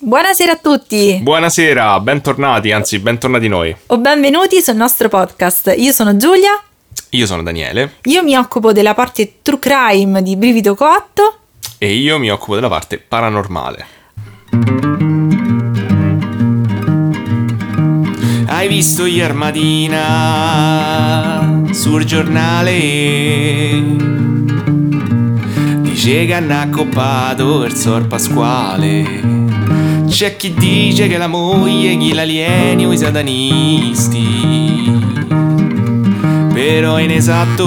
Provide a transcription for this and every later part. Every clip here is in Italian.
Buonasera a tutti! Buonasera, bentornati, anzi bentornati noi. O benvenuti sul nostro podcast. Io sono Giulia. Io sono Daniele. Io mi occupo della parte true crime di Brivido Coatto. E io mi occupo della parte paranormale. Hai visto ieri mattina sul giornale? Dice che hanno accoppato il sor Pasquale. C'è chi dice che la moglie gli l'alieni o i satanisti. Però è inesatto.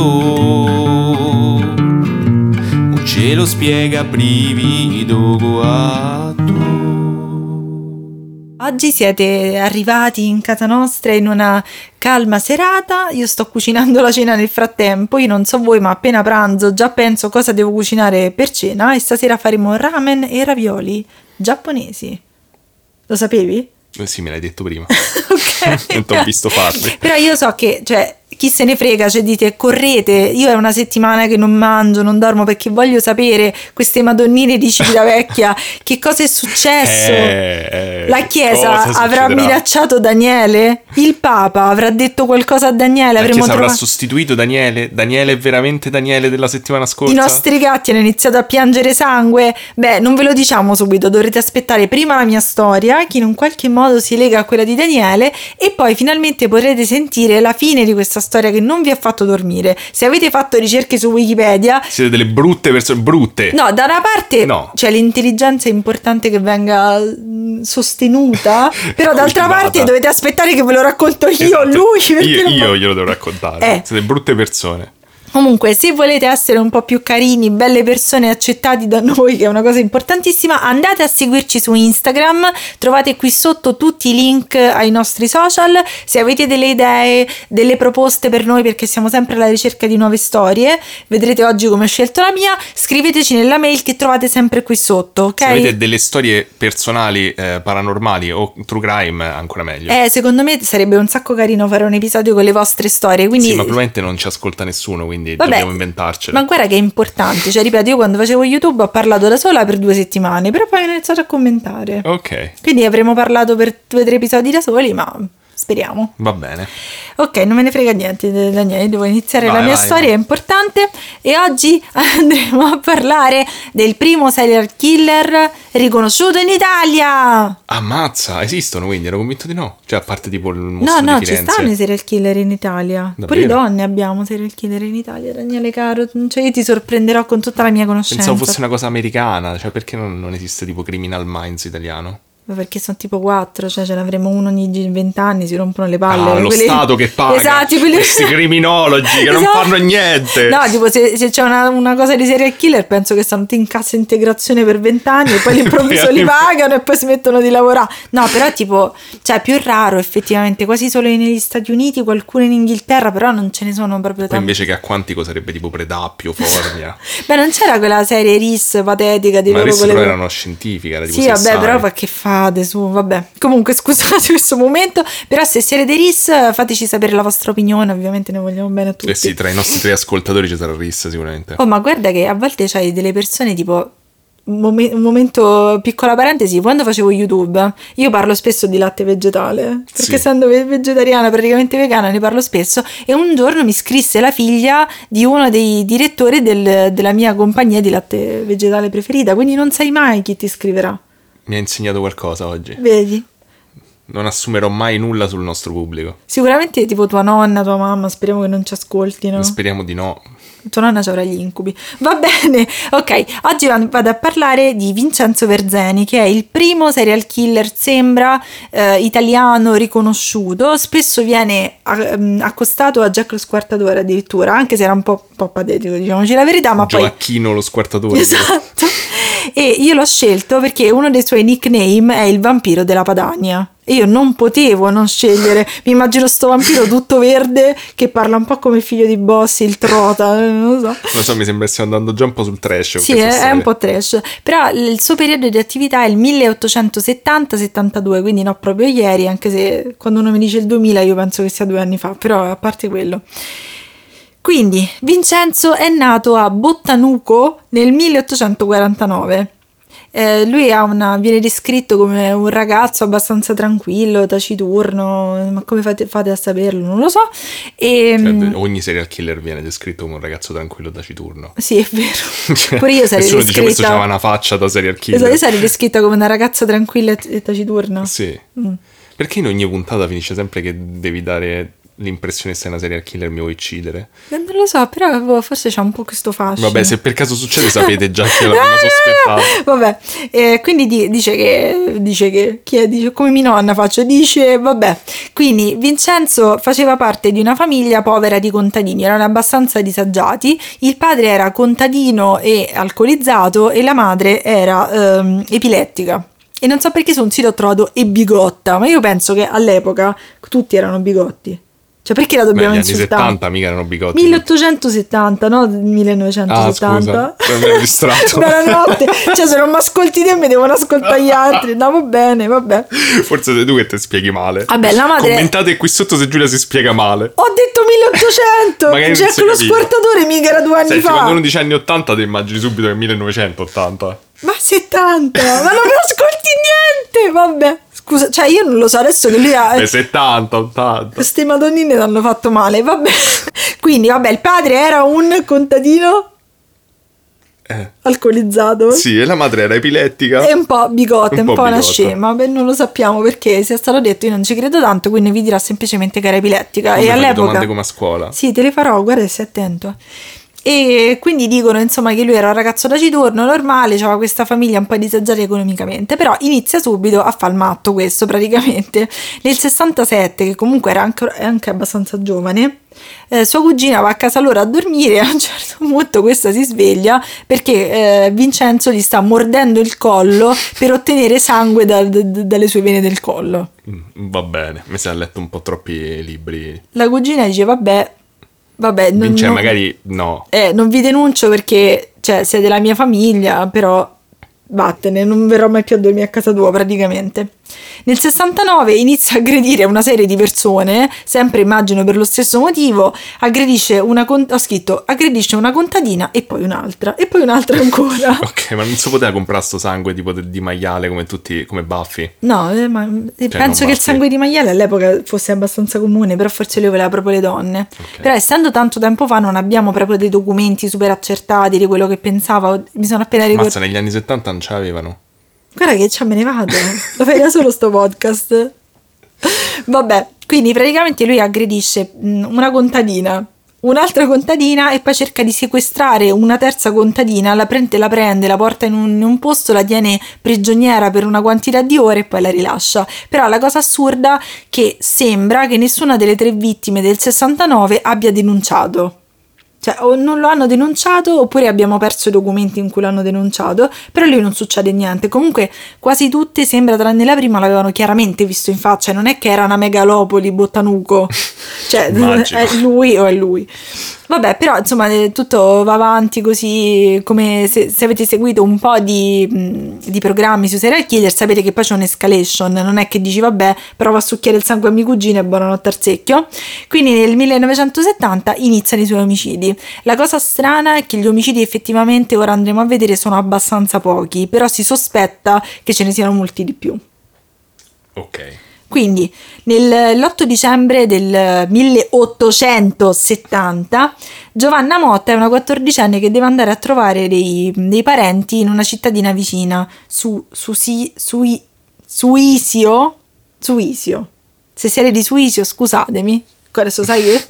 Non ce lo spiega brivido guatto. Oggi siete arrivati in casa nostra in una calma serata. Io sto cucinando la cena nel frattempo. Io non so voi, ma appena pranzo già penso cosa devo cucinare per cena. E stasera faremo ramen e ravioli giapponesi. Lo sapevi? Eh sì, me l'hai detto prima. ok. Non ti ho visto farli. Però io so che, cioè, chi se ne frega, cioè dite correte, io è una settimana che non mangio, non dormo perché voglio sapere queste madonnine di Civitavecchia che cosa è successo. Eh, eh, La Chiesa avrà minacciato Daniele? Il Papa avrà detto qualcosa a Daniele? La Chiesa avrà trovato... sostituito Daniele? Daniele è veramente Daniele della settimana scorsa? I nostri gatti hanno iniziato a piangere sangue. Beh, non ve lo diciamo subito, dovrete aspettare prima la mia storia, che in un qualche modo si lega a quella di Daniele, e poi finalmente potrete sentire la fine di questa storia che non vi ha fatto dormire. Se avete fatto ricerche su Wikipedia, Siete delle brutte persone, brutte. No, da una parte No. cioè, l'intelligenza è importante che venga mh, sostenuta, però d'altra parte dovete aspettare che ve lo racconto io, Esatto. lui. Io, non- io glielo devo raccontare. Eh. Siete brutte persone. Comunque, se volete essere un po' più carini, belle persone accettati da noi, che è una cosa importantissima, andate a seguirci su Instagram, trovate qui sotto tutti i link ai nostri social. Se avete delle idee, delle proposte per noi, perché siamo sempre alla ricerca di nuove storie, vedrete oggi come ho scelto la mia, scriveteci nella mail che trovate sempre qui sotto, ok? Se avete delle storie personali, eh, paranormali o true crime, ancora meglio. Eh, secondo me sarebbe un sacco carino fare un episodio con le vostre storie, quindi... Sì, ma probabilmente non ci ascolta nessuno, quindi Vabbè, dobbiamo inventarcele. Ma guarda che è importante, cioè ripeto, io quando facevo YouTube ho parlato da sola per due settimane, però poi ho iniziato a commentare. Ok, Quindi avremo parlato per due o tre episodi da soli, ma speriamo. va bene. Ok, non me ne frega niente, Daniele, devo iniziare Vai, la mia vai, storia, vai. è importante. E oggi andremo a parlare del primo serial killer riconosciuto in Italia. Ammazza, esistono quindi, ero convinto di no. Cioè, a parte tipo il No, mostro no, di ci stanno i serial killer in Italia. Pure Davvero? donne abbiamo serial killer in Italia, Daniele caro. Cioè io ti sorprenderò con tutta la mia conoscenza. Pensavo fosse una cosa americana, cioè perché non, non esiste tipo Criminal Minds italiano? Ma Perché sono tipo quattro, cioè ce ne avremo uno ogni 20 anni, si rompono le palle. Ah, lo quelli- Stato che paga Esatto, quelli- questi criminologi che non Esatto. fanno niente. No, tipo se, se c'è una, una cosa di serial killer penso che stanno in cassa integrazione per 20 anni e poi all'improvviso li pagano e poi si mettono di lavorare. No, però tipo, cioè più raro effettivamente, quasi solo negli Stati Uniti, qualcuno in Inghilterra, però non ce ne sono proprio tanti. invece che a Quantico sarebbe tipo Predappio, Formia. Beh, non c'era quella serie RIS patetica di Ma loro adesso con le- però erano scientifiche, era tipo Sì, vabbè, però ma che fate su, vabbè. Comunque, scusate questo momento, però se siete dei RIS fateci sapere la vostra opinione, ovviamente ne vogliamo bene a tutti. Eh sì, tra i nostri tre ascoltatori ci sarà Riss sicuramente. Oh, ma guarda che a volte c'hai delle persone tipo. Un, mom- un momento, piccola parentesi, quando facevo YouTube io parlo spesso di latte vegetale, perché Sì. essendo ve- vegetariana, praticamente vegana, ne parlo spesso e un giorno mi scrisse la figlia di uno dei direttori del- della mia compagnia di latte vegetale preferita, quindi non sai mai chi ti scriverà, Mi ha insegnato qualcosa oggi. vedi? Non assumerò mai nulla sul nostro pubblico. Sicuramente tipo tua nonna, tua mamma, speriamo che non ci ascoltino. Speriamo di no. Tua nonna ci avrà gli incubi. Va bene, ok. Oggi vado a parlare di Vincenzo Verzeni, che è il primo serial killer, sembra, eh, italiano riconosciuto. Spesso viene mm, accostato a Jack lo Squartatore addirittura, anche se era un po', un po' patetico, diciamoci la verità, ma poi... Gioacchino lo squartatore. Esatto. E io l'ho scelto perché uno dei suoi nickname è il vampiro della Padania. E io non potevo non scegliere. Mi immagino sto vampiro tutto verde che parla un po' come il figlio di Bossi, il trota, non lo so. Lo so, mi sembra che stiamo andando già un po' sul trash. Sì, è, è un po' trash. Però il suo periodo di attività è il 1870-72, quindi no proprio ieri, anche se quando uno mi dice il 2000 io penso che sia due anni fa, però a parte quello. Quindi, Vincenzo è nato a Bottanuco nel 1849 Eh, lui ha una, viene descritto come un ragazzo abbastanza tranquillo, taciturno, ma come fate, fate a saperlo? Non lo so. E, Cioè, ogni serial killer viene descritto come un ragazzo tranquillo taciturno. Sì, è vero. Pure io sarei Nessuno dice questo descritta- c'aveva una faccia da serial killer. Esatto, io sarei descritta come una ragazza tranquilla e e taciturna. Sì. Mm. Perché in ogni puntata finisce sempre che devi dare l'impressione sei una serial killer mi vuoi uccidere? Eh, Non lo so, però boh, forse c'ha un po' questo fascino. Vabbè, se per caso succede sapete già che l'abbiamo No, no, no, sospettato. Vabbè, eh, quindi di- dice che, dice che, chi è? Dice, come mia nonna faccio, dice, vabbè, quindi Vincenzo faceva parte di una famiglia povera di contadini, erano abbastanza disagiati, il padre era contadino e alcolizzato e la madre era ehm, epilettica. E non so perché su un sito ho trovato e bigotta, ma io penso che all'epoca tutti erano bigotti. Cioè perché la Beh, dobbiamo gli anni insultare? 70 mica erano bigotti. 1870, no? Ah, 1970. scusa, mi ero distratto. Buonanotte. Cioè, se non mi ascolti te, mi devono ascoltare gli altri. Va bene, vabbè. Forse sei tu che ti spieghi male. Vabbè, la madre- Commentate qui sotto se Giulia si spiega male. Ho detto 1800. Magari non Jack si lo squartatore mica era due anni Senti, fa. quando uno dice anni 80 ti immagini subito che è 1980. Ma 70. ma non ascolti niente. Vabbè. Scusa, cioè, io non lo so adesso che lui ha. Beh, 70, 80. Queste madonnine ti hanno fatto male. Vabbè. Quindi, vabbè, il padre era un contadino Eh. alcolizzato. Sì, e la madre era epilettica. È un po' bigotta, Un po' po' una scema, beh, non lo sappiamo perché sia stato detto, io non ci credo tanto, quindi vi dirà semplicemente che era epilettica. Come e fai le all'epoca... domande come a scuola. Sì, te le farò, guarda, stai attento. E quindi dicono insomma che lui era un ragazzo taciturno, normale, aveva questa famiglia un po' disagiata economicamente, però inizia subito a far matto questo praticamente. Nel 67, che comunque era anche, è anche abbastanza giovane, eh, sua cugina va a casa loro a dormire e a un certo punto questa si sveglia perché eh, Vincenzo gli sta mordendo il collo per ottenere sangue dal- d- dalle sue vene del collo. Mm, Va bene, mi sa ha letto un po' troppi libri. La cugina dice vabbè, vabbè, non, Vince, non- magari no. eh, non vi denuncio perché cioè, siete la mia famiglia, però vattene, non verrò mai più a dormire a casa tua praticamente. Nel 69 inizia a aggredire una serie di persone, sempre immagino per lo stesso motivo, aggredisce una ho scritto aggredisce una contadina e poi un'altra e poi un'altra ancora. Ok, ma non si poteva comprare sto sangue tipo di maiale come tutti, come Buffy. No, eh, ma eh, penso non che il sangue di maiale all'epoca fosse abbastanza comune, però forse lui voleva proprio le donne. Ok. Però essendo tanto tempo fa non abbiamo proprio dei documenti super accertati di quello che pensava, mi sono appena Mazza, ricordato. negli anni 70 non ce l'avevano. Guarda che ci me ne vado, lo fai da solo sto podcast. Vabbè, quindi praticamente lui aggredisce mh, una contadina, un'altra contadina e poi cerca di sequestrare una terza contadina, la prende, la, prende, la porta in un, in un posto, la tiene prigioniera per una quantità di ore e poi la rilascia. Però la cosa assurda è che sembra che nessuna delle tre vittime del 69 abbia denunciato. Cioè, o non lo hanno denunciato oppure abbiamo perso i documenti in cui l'hanno denunciato, però lui non succede niente. Comunque, quasi tutte, sembra, tranne la prima, l'avevano chiaramente visto in faccia. Non è che era una megalopoli, Bottanuco. Cioè, è lui o è lui. Vabbè, però, insomma, eh, tutto va avanti così, come se, se avete seguito un po' di, di programmi su serial killer, sapete che poi c'è un'escalation. Non è che dici, vabbè, prova a succhiare il sangue a mia cugina e buonanotte al secchio. Quindi nel 1970 iniziano i suoi omicidi. La cosa strana è che gli omicidi effettivamente, ora andremo a vedere, sono abbastanza pochi, però si sospetta che ce ne siano molti di più. Ok. Quindi nel- l'8 dicembre del 1870 Giovanna Motta è una quattordicenne che deve andare a trovare dei, dei parenti in una cittadina vicina, su, su, si- sui- Suisio. Suisio. Se siete di Suisio, scusatemi, adesso sai che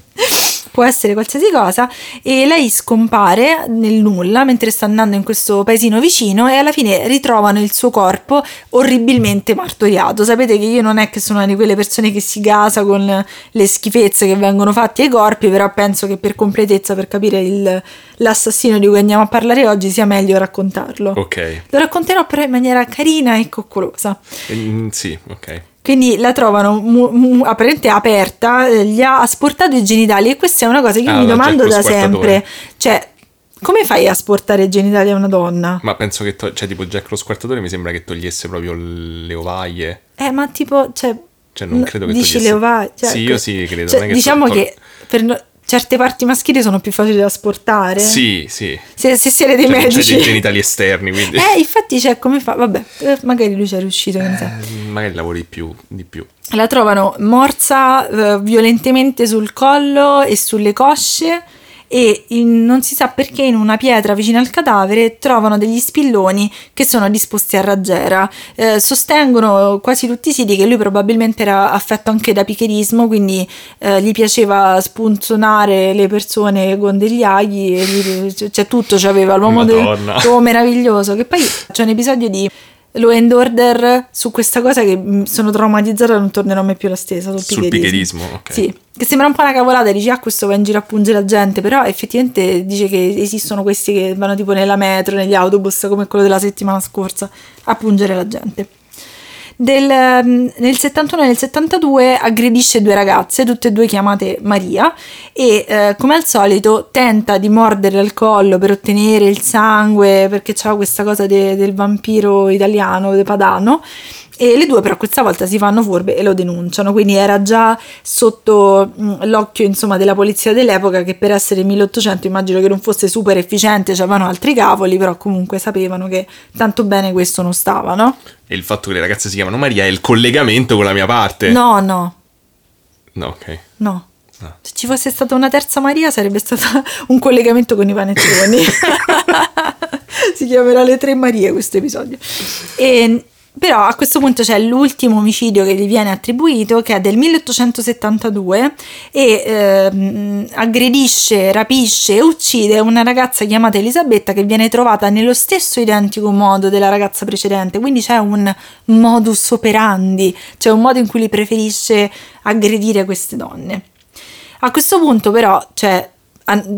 può essere qualsiasi cosa. E lei scompare nel nulla mentre sta andando in questo paesino vicino e alla fine ritrovano il suo corpo orribilmente martoriato. Sapete che io non è che sono una di quelle persone che si gasa con le schifezze che vengono fatte ai corpi, però penso che per completezza, per capire il- l'assassino di cui andiamo a parlare oggi, sia meglio raccontarlo. Ok. Lo racconterò però in maniera carina e coccolosa. Mm, sì, ok. Quindi la trovano mu- mu- apparentemente aperta, eh, gli ha asportato i genitali e questa è una cosa che io Ah, mi domando da sempre. Cioè, come fai a asportare i genitali a una donna? Ma penso che, to- cioè, tipo Jack lo squartatore mi sembra che togliesse proprio le ovaie. Eh, ma tipo, cioè... Cioè, non credo che Dici togliesse- le ovaie? Cioè, Sì, io sì, credo, cioè, non è che diciamo so- che per no- certe parti maschili sono più facili da asportare. Sì, sì. Se, se siete dei Cioè, medici. c'è dei genitali esterni, quindi Eh, infatti c'è come fa? Vabbè, eh, magari lui ci è riuscito, eh, magari lavori più, di più. La trovano morsa eh, violentemente sul collo e sulle cosce e in- non si sa perché in una pietra vicino al cadavere trovano degli spilloni che sono disposti a raggiera. Eh, sostengono quasi tutti i siti che lui probabilmente era affetto anche da picherismo, quindi eh, gli piaceva spunzonare le persone con degli aghi, gli- c- cioè tutto c'aveva l'uomo, Madonna. l'uomo meraviglioso. Che poi c'è un episodio di Law and Order su questa cosa che mh, sono traumatizzata non tornerò mai più la stessa sul, Sul picherismo, ok. Sì, che sembra un po' una cavolata, dici ah questo va in giro a pungere la gente, però effettivamente dice che esistono questi che vanno tipo nella metro, negli autobus come quello della settimana scorsa a pungere la gente. Del, ehm, nel 71 e nel 72 aggredisce due ragazze, tutte e due chiamate Maria, e eh, come al solito tenta di mordere al collo per ottenere il sangue, perché c'ha questa cosa de- del vampiro italiano, de Padano, e le due però questa volta si fanno furbe e lo denunciano, quindi era già sotto mh, l'occhio insomma della polizia dell'epoca che per essere 1800 immagino che non fosse super efficiente, c'avevano altri cavoli, però comunque sapevano che tanto bene questo non stava, no? E il fatto che le ragazze si chiamano Maria è il collegamento con la mia parte. No, no, No, ok. no. Ah. Se ci fosse stata una terza Maria sarebbe stato un collegamento con i panettoni. si chiamerà le tre Marie questo episodio. E, però a questo punto c'è l'ultimo omicidio che gli viene attribuito, che è del 1872, e ehm, aggredisce, rapisce e uccide una ragazza chiamata Elisabetta che viene trovata nello stesso identico modo della ragazza precedente. Quindi c'è un modus operandi, c'è un modo in cui lui preferisce aggredire queste donne. A questo punto però, cioè, a,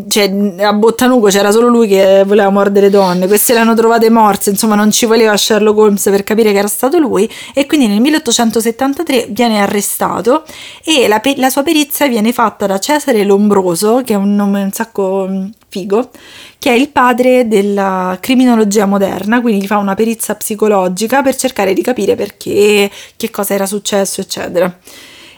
cioè, a Bottanugo c'era solo lui che voleva mordere donne, queste le hanno trovate morte, insomma non ci voleva Sherlock Holmes per capire che era stato lui. E quindi nel 1873 viene arrestato e la, la sua perizia viene fatta da Cesare Lombroso, che è un nome un sacco mm, figo, che è il padre della criminologia moderna, quindi gli fa una perizia psicologica per cercare di capire perché, che cosa era successo, eccetera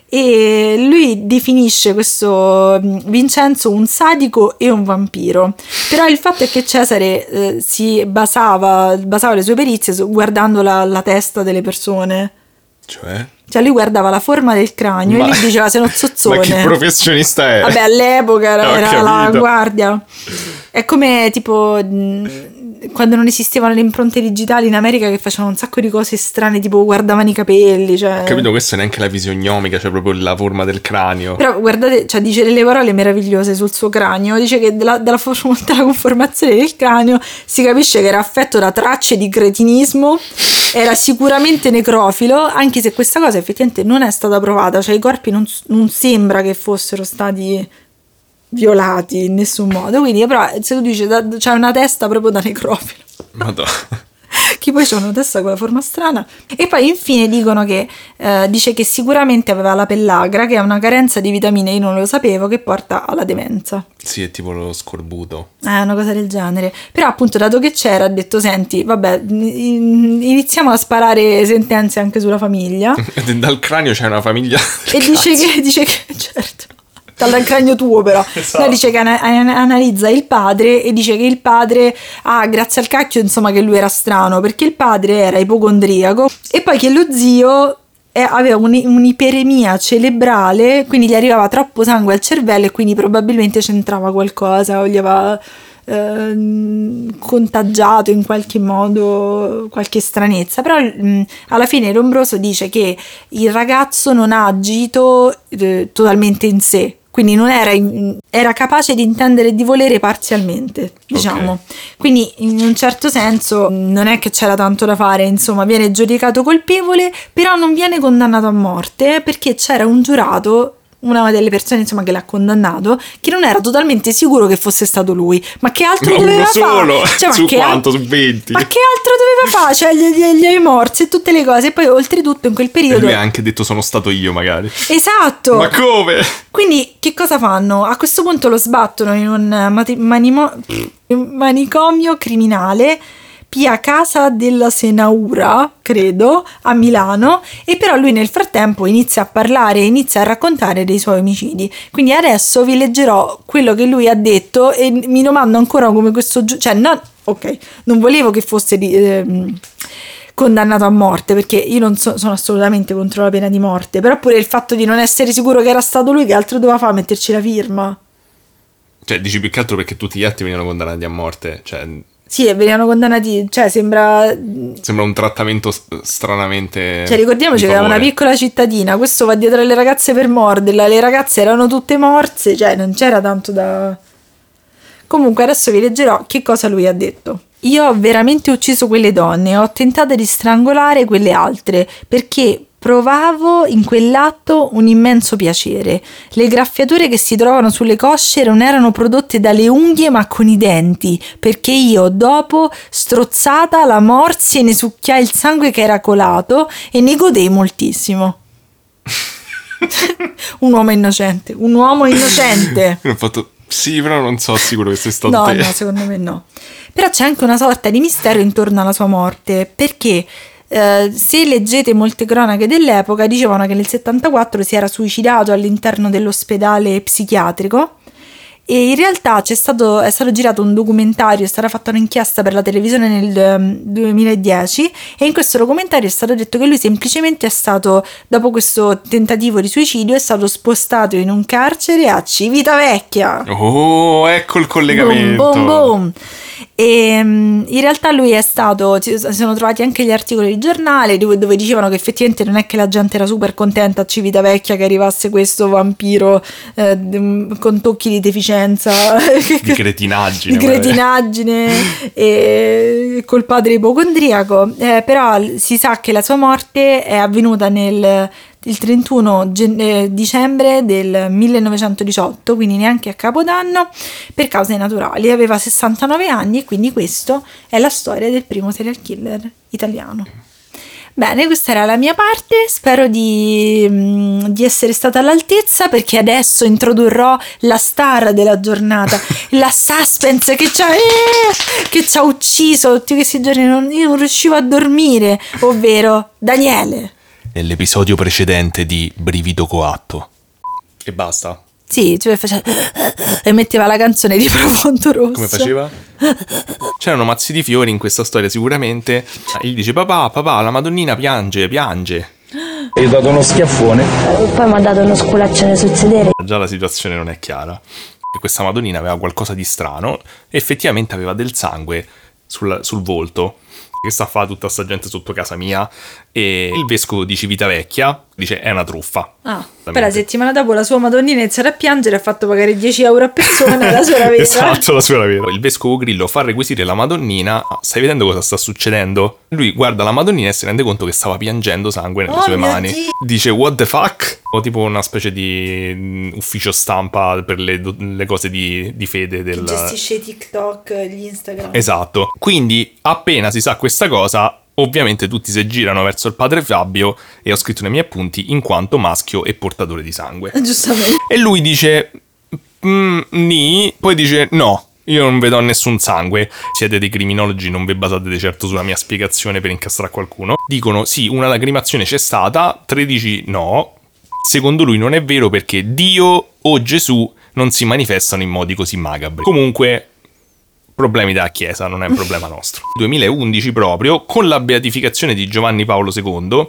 e lui definisce questo mm, Vincenzo un sadico e un vampiro. Però il fatto è che Cesare eh, si basava, basava le sue perizie su- guardando la, la testa delle persone. Cioè? Cioè lui guardava la forma del cranio Ma- e lui diceva sei uno zozzone. Ma che professionista è? Vabbè, all'epoca era, era la guardia. È come tipo quando non esistevano le impronte digitali in America che facevano un sacco di cose strane, tipo guardavano i capelli. Cioè... Ho capito, questa è neanche la fisionomica, cioè proprio la forma del cranio. Però guardate, cioè dice delle parole meravigliose sul suo cranio. Dice che dalla, dalla dalla conformazione del cranio si capisce che era affetto da tracce di cretinismo, era sicuramente necrofilo, anche se questa cosa effettivamente non è stata provata. Cioè i corpi non, non sembra che fossero stati violati in nessun modo. Quindi, però, se tu dici da- c'è una testa proprio da necrofilo. Madonna. Chi poi c'ha una testa con la forma strana. E poi infine dicono che eh, dice che sicuramente aveva la pellagra, che è una carenza di vitamine, io non lo sapevo, che porta alla demenza. Sì, è tipo lo scorbuto. Eh, una cosa del genere. Però appunto dato che c'era ha detto senti, vabbè, in- iniziamo a sparare sentenze anche sulla famiglia. Dal cranio c'è una famiglia. e dice che, dice che, certo, dal cranio tuo però, Esatto. no, dice che ana- ana- analizza il padre e dice che il padre, ah, grazie al cacchio, insomma, che lui era strano, perché il padre era ipocondriaco e poi che lo zio aveva un- un'iperemia cerebrale, quindi gli arrivava troppo sangue al cervello e quindi probabilmente c'entrava qualcosa o gli aveva ehm, contagiato in qualche modo qualche stranezza. Però mh, alla fine Lombroso dice che il ragazzo non ha agito eh, totalmente in sé quindi non era, in- era capace di intendere e di volere parzialmente, diciamo. Quindi in un certo senso non è che c'era tanto da fare, insomma, viene giudicato colpevole, però non viene condannato a morte perché c'era un giurato una delle persone insomma che l'ha condannato che non era totalmente sicuro che fosse stato lui ma che altro Ma doveva fare Cioè, Su che al- quanto? Su 20? ma che altro doveva fare cioè gli, gli, gli hai morsi e tutte le cose e poi oltretutto in quel E periodo lui ha anche detto sono stato io, magari. esatto Ma come? quindi che cosa fanno? A questo punto lo sbattono in un mati- manimo- in un manicomio criminale Pia Casa della Senaura, credo, a Milano, e però lui nel frattempo inizia a parlare, inizia a raccontare dei suoi omicidi. Quindi adesso vi leggerò quello che lui ha detto e mi domando ancora come questo... giu- cioè, no, ok, non volevo che fosse... ehm, condannato a morte perché io non so- sono assolutamente contro la pena di morte però pure il fatto di non essere sicuro che era stato lui che altro doveva fare metterci la firma Cioè, dici più che altro perché tutti gli altri venivano condannati a morte. Cioè, sì e venivano condannati cioè sembra sembra un trattamento stranamente. Cioè, ricordiamoci di che era una piccola cittadina, questo va dietro alle ragazze per morderla, le ragazze erano tutte morse, cioè non c'era tanto da... Comunque adesso vi leggerò che cosa lui ha detto. Io ho veramente ucciso quelle donne, ho tentato di strangolare quelle altre, perché provavo in quell'atto un immenso piacere. Le graffiature che si trovano sulle cosce non erano prodotte dalle unghie ma con i denti, perché io dopo, strozzata, la morsi e ne succhiai il sangue che era colato e ne godei moltissimo. un uomo innocente, un uomo innocente. Ho fatto. Sì, però non so sicuro che sei stato No, te. no, secondo me no. Però c'è anche una sorta di mistero intorno alla sua morte, perché eh, se leggete molte cronache dell'epoca, dicevano che nel 74 si era suicidato all'interno dell'ospedale psichiatrico e in realtà c'è stato, è stato girato un documentario, è stata fatta un'inchiesta per la televisione nel ehm, 2010 e in questo documentario è stato detto che lui semplicemente è stato, dopo questo tentativo di suicidio, è stato spostato in un carcere a Civitavecchia. Oh, ecco il collegamento. Boom, boom, boom. E mm, in realtà lui è stato, si sono trovati anche gli articoli di giornale dove, dove dicevano che effettivamente non è che la gente era super contenta a Civitavecchia che arrivasse questo vampiro eh, d- con tocchi di deficienza, Di cretinaggine. di cretinaggine e col padre ipocondriaco, Eh, però si sa che la sua morte è avvenuta nel il 31 gen- eh, dicembre del 1918, quindi neanche a Capodanno, per cause naturali. Aveva 69 anni e quindi questa è la storia del primo serial killer italiano. Bene, questa era la mia parte, spero di, mm, di essere stata all'altezza perché adesso introdurrò la star della giornata, la suspense che ci ha, eh, che ci ha ucciso tutti questi giorni, non, io non riuscivo a dormire, ovvero Daniele. Nell'episodio precedente di Brivido Coatto. E basta. Sì, cioè faceva e metteva la canzone di Profondo Rosso. Come faceva? C'erano mazzi di fiori in questa storia sicuramente. Gli dice papà, papà, la Madonnina piange, piange. Gli ho dato uno schiaffone. Poi mi ha dato uno sculaccione sul sedere. Già la situazione non è chiara. E questa Madonnina aveva qualcosa di strano. Effettivamente aveva del sangue sul, sul volto. Che sta a fare tutta sta gente sotto casa mia. E il vescovo di Civitavecchia dice è una truffa. Ah, poi la settimana dopo la sua Madonnina iniziato a piangere ha fatto pagare 10 euro a persona la sua vera. Esatto, la sua vera. Il vescovo Grillo fa requisire la Madonnina. Stai vedendo cosa sta succedendo? Lui guarda la Madonnina e si rende conto che stava piangendo sangue nelle Oh sue mani. Dio. Dice what the fuck? O tipo una specie di mm, ufficio stampa per le, le cose di, di fede del... Gestisce i TikTok, gli Instagram. Esatto. Quindi appena si sa questa cosa, ovviamente tutti si girano verso il padre Fabio e ho scritto nei miei appunti in quanto maschio e portatore di sangue. Giustamente. E lui dice, "Mm, ni, poi dice no. Io non vedo nessun sangue. Siete dei criminologi, non vi basate di certo sulla mia spiegazione per incastrare qualcuno. Dicono sì, una lacrimazione c'è stata, 13 no. Secondo lui non è vero perché Dio o Gesù non si manifestano in modi così macabri. Comunque, problemi della Chiesa, non è un problema nostro. 2011 proprio, con la beatificazione di Giovanni Paolo II,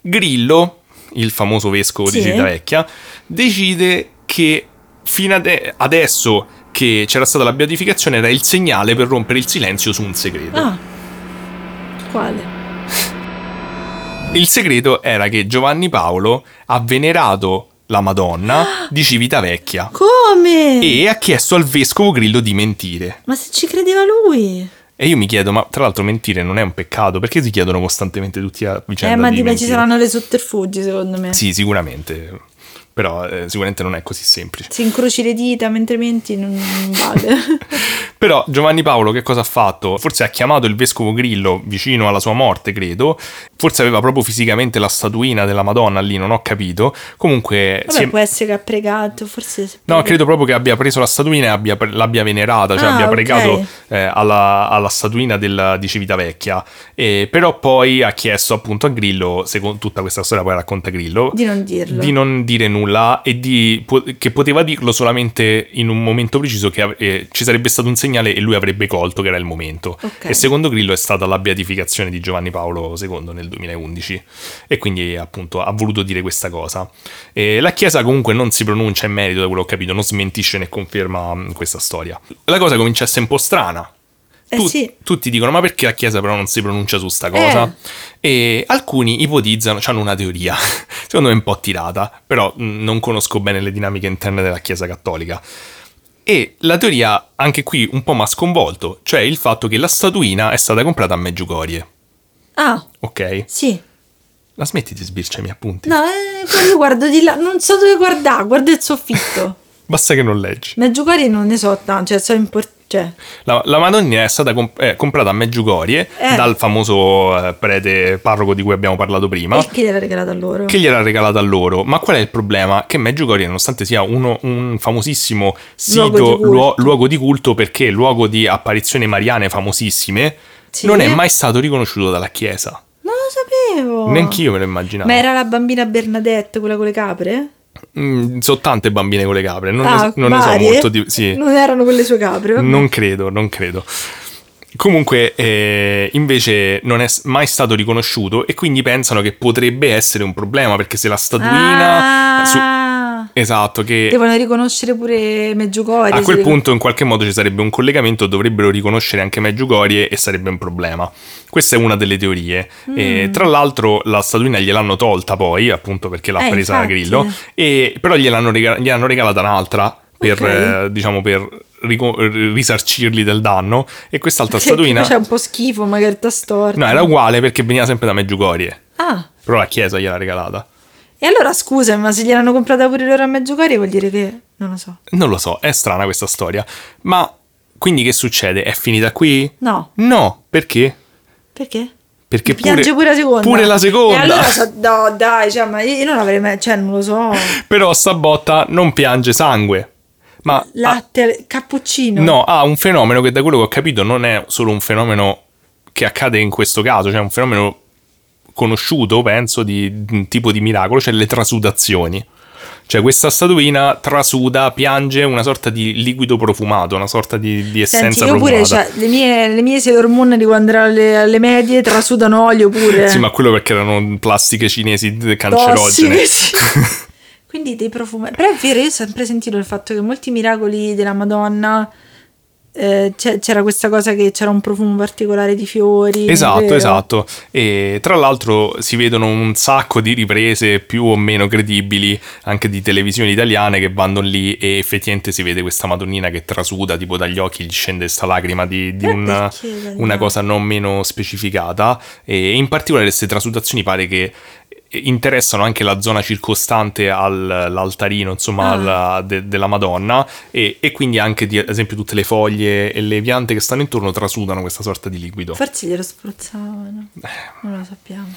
Grillo, il famoso vescovo di Sì. Civitavecchia, decide che fino ade- adesso che c'era stata la beatificazione era il segnale per rompere il silenzio su un segreto. Ah. Quale? Il segreto era che Giovanni Paolo ha venerato la Madonna di Civitavecchia Come? E ha chiesto al vescovo Grillo di mentire. Ma se ci credeva lui? E io mi chiedo, ma tra l'altro mentire non è un peccato? Perché si chiedono costantemente tutti a vicenda eh, ma di ci saranno le sotterfugi, secondo me. Sì, sicuramente. Però eh, sicuramente non è così semplice. Se incroci le dita mentre menti non, non vale. Però Giovanni Paolo che cosa ha fatto? Forse ha chiamato il vescovo Grillo vicino alla sua morte, credo. Forse aveva proprio fisicamente la statuina della Madonna lì, non ho capito. Comunque... Vabbè, si è- può essere che ha pregato, forse... No, credo proprio che abbia preso la statuina e abbia- l'abbia venerata, cioè Ah, abbia pregato eh, alla, alla statuina del- di Civitavecchia. E però poi ha chiesto appunto a Grillo, secondo tutta questa storia poi racconta Grillo, Di non dirlo. di non dire nulla e di, che poteva dirlo solamente in un momento preciso che eh, ci sarebbe stato un segnale e lui avrebbe colto che era il momento. Ok. E secondo Grillo è stata la beatificazione di Giovanni Paolo II nel 2011 e quindi appunto ha voluto dire questa cosa. E la Chiesa comunque non si pronuncia in merito, da quello che ho capito, non smentisce né conferma mh, questa storia. La cosa comincia a essere un po' strana. Eh Tu- sì. Tutti dicono ma perché la Chiesa però non si pronuncia su sta cosa? E alcuni ipotizzano, hanno una teoria, secondo me un po' tirata, però non conosco bene le dinamiche interne della Chiesa cattolica. E la teoria, anche qui, un po' mi ha sconvolto, cioè il fatto che la statuina è stata comprata a Meggiugorie, Ah, ok? sì. La smetti di sbirciare i miei appunti? No, eh, io guardo di là, non so dove guardare, guardo il soffitto. Basta che non leggi. Meggiugori non ne so tanto, cioè so import- cioè, La, la Madonna è stata comp- eh, comprata a Meggiugorie Eh. dal famoso eh, prete parroco di cui abbiamo parlato prima. e chi gliel'ha regalata a loro? che gliel'ha regalata a loro. Ma qual è il problema? Che Meggiugorie, nonostante sia uno- un famosissimo sito, Luogo di culto. luo- luogo di culto, perché luogo di apparizioni mariane famosissime, Sì. non è mai stato riconosciuto dalla Chiesa. Non lo sapevo. Neanch'io me lo immaginavo. Ma era la bambina Bernadette, quella con le capre? Mm, sono tante bambine con le capre, non, ah, ne, non ne so molto di... Sì. Non erano quelle sue capre, vabbè. Non credo, non credo. Comunque, eh, invece, non è mai stato riconosciuto e quindi pensano che potrebbe essere un problema perché se la statuina... Ah, su- Esatto, che... Devono riconoscere pure Meggiugori. A quel punto in qualche modo ci sarebbe un collegamento, dovrebbero riconoscere anche Meggiugorie e sarebbe un problema. Questa è una delle teorie. Mm. E, tra l'altro la statuina gliel'hanno tolta poi, appunto perché l'ha Eh, presa da infatti. Grillo, e, però gliel'hanno, rega- gliel'hanno regalata un'altra per, Ok. eh, diciamo, per risarcirli del danno e quest'altra Perché statuina... C'è un po' schifo, magari sta storta. No, era uguale perché veniva sempre da Meggiugorie, Ah, però la chiesa gliel'ha regalata. E allora scusa, ma se gliel'hanno comprata pure loro a Meggiugori vuol dire che... Non lo so. Non lo so, è strana questa storia. Ma quindi che succede? È finita qui? No, No, perché? perché? Perché Piange pure la seconda. Pure la seconda. E allora so, no, dai, cioè, ma io non avrei mai... Cioè, non lo so. Però sta botta non piange sangue. Ma ha- Latte, cappuccino. no, ha un fenomeno che da quello che ho capito non è solo un fenomeno che accade in questo caso, cioè un fenomeno conosciuto, penso, di un tipo di miracolo, cioè le trasudazioni. Cioè questa statuina trasuda, piange una sorta di liquido profumato, una sorta di, di Senti, essenza io pure, profumata. cioè, le mie, le mie Sailor Moon di quando ero alle, alle medie trasudano olio pure. Sì, ma quello perché erano plastiche cinesi cancerogene. Tossiche, sì. Quindi dei profumi. Però è vero, io ho sempre sentito il fatto che molti miracoli della Madonna eh, c'era questa cosa che c'era un profumo particolare di fiori. Esatto, esatto. E tra l'altro si vedono un sacco di riprese più o meno credibili anche di televisioni italiane che vanno lì e effettivamente si vede questa madonnina che trasuda, tipo dagli occhi gli scende sta lacrima di, di dagli una occhi? cosa non meno specificata. E in particolare queste trasudazioni pare che interessano anche la zona circostante al- all'altarino insomma Ah. alla- de- della Madonna e, e quindi anche di, ad esempio tutte le foglie e le piante che stanno intorno trasudano questa sorta di liquido Forse glielo spruzzavano. Non lo sappiamo.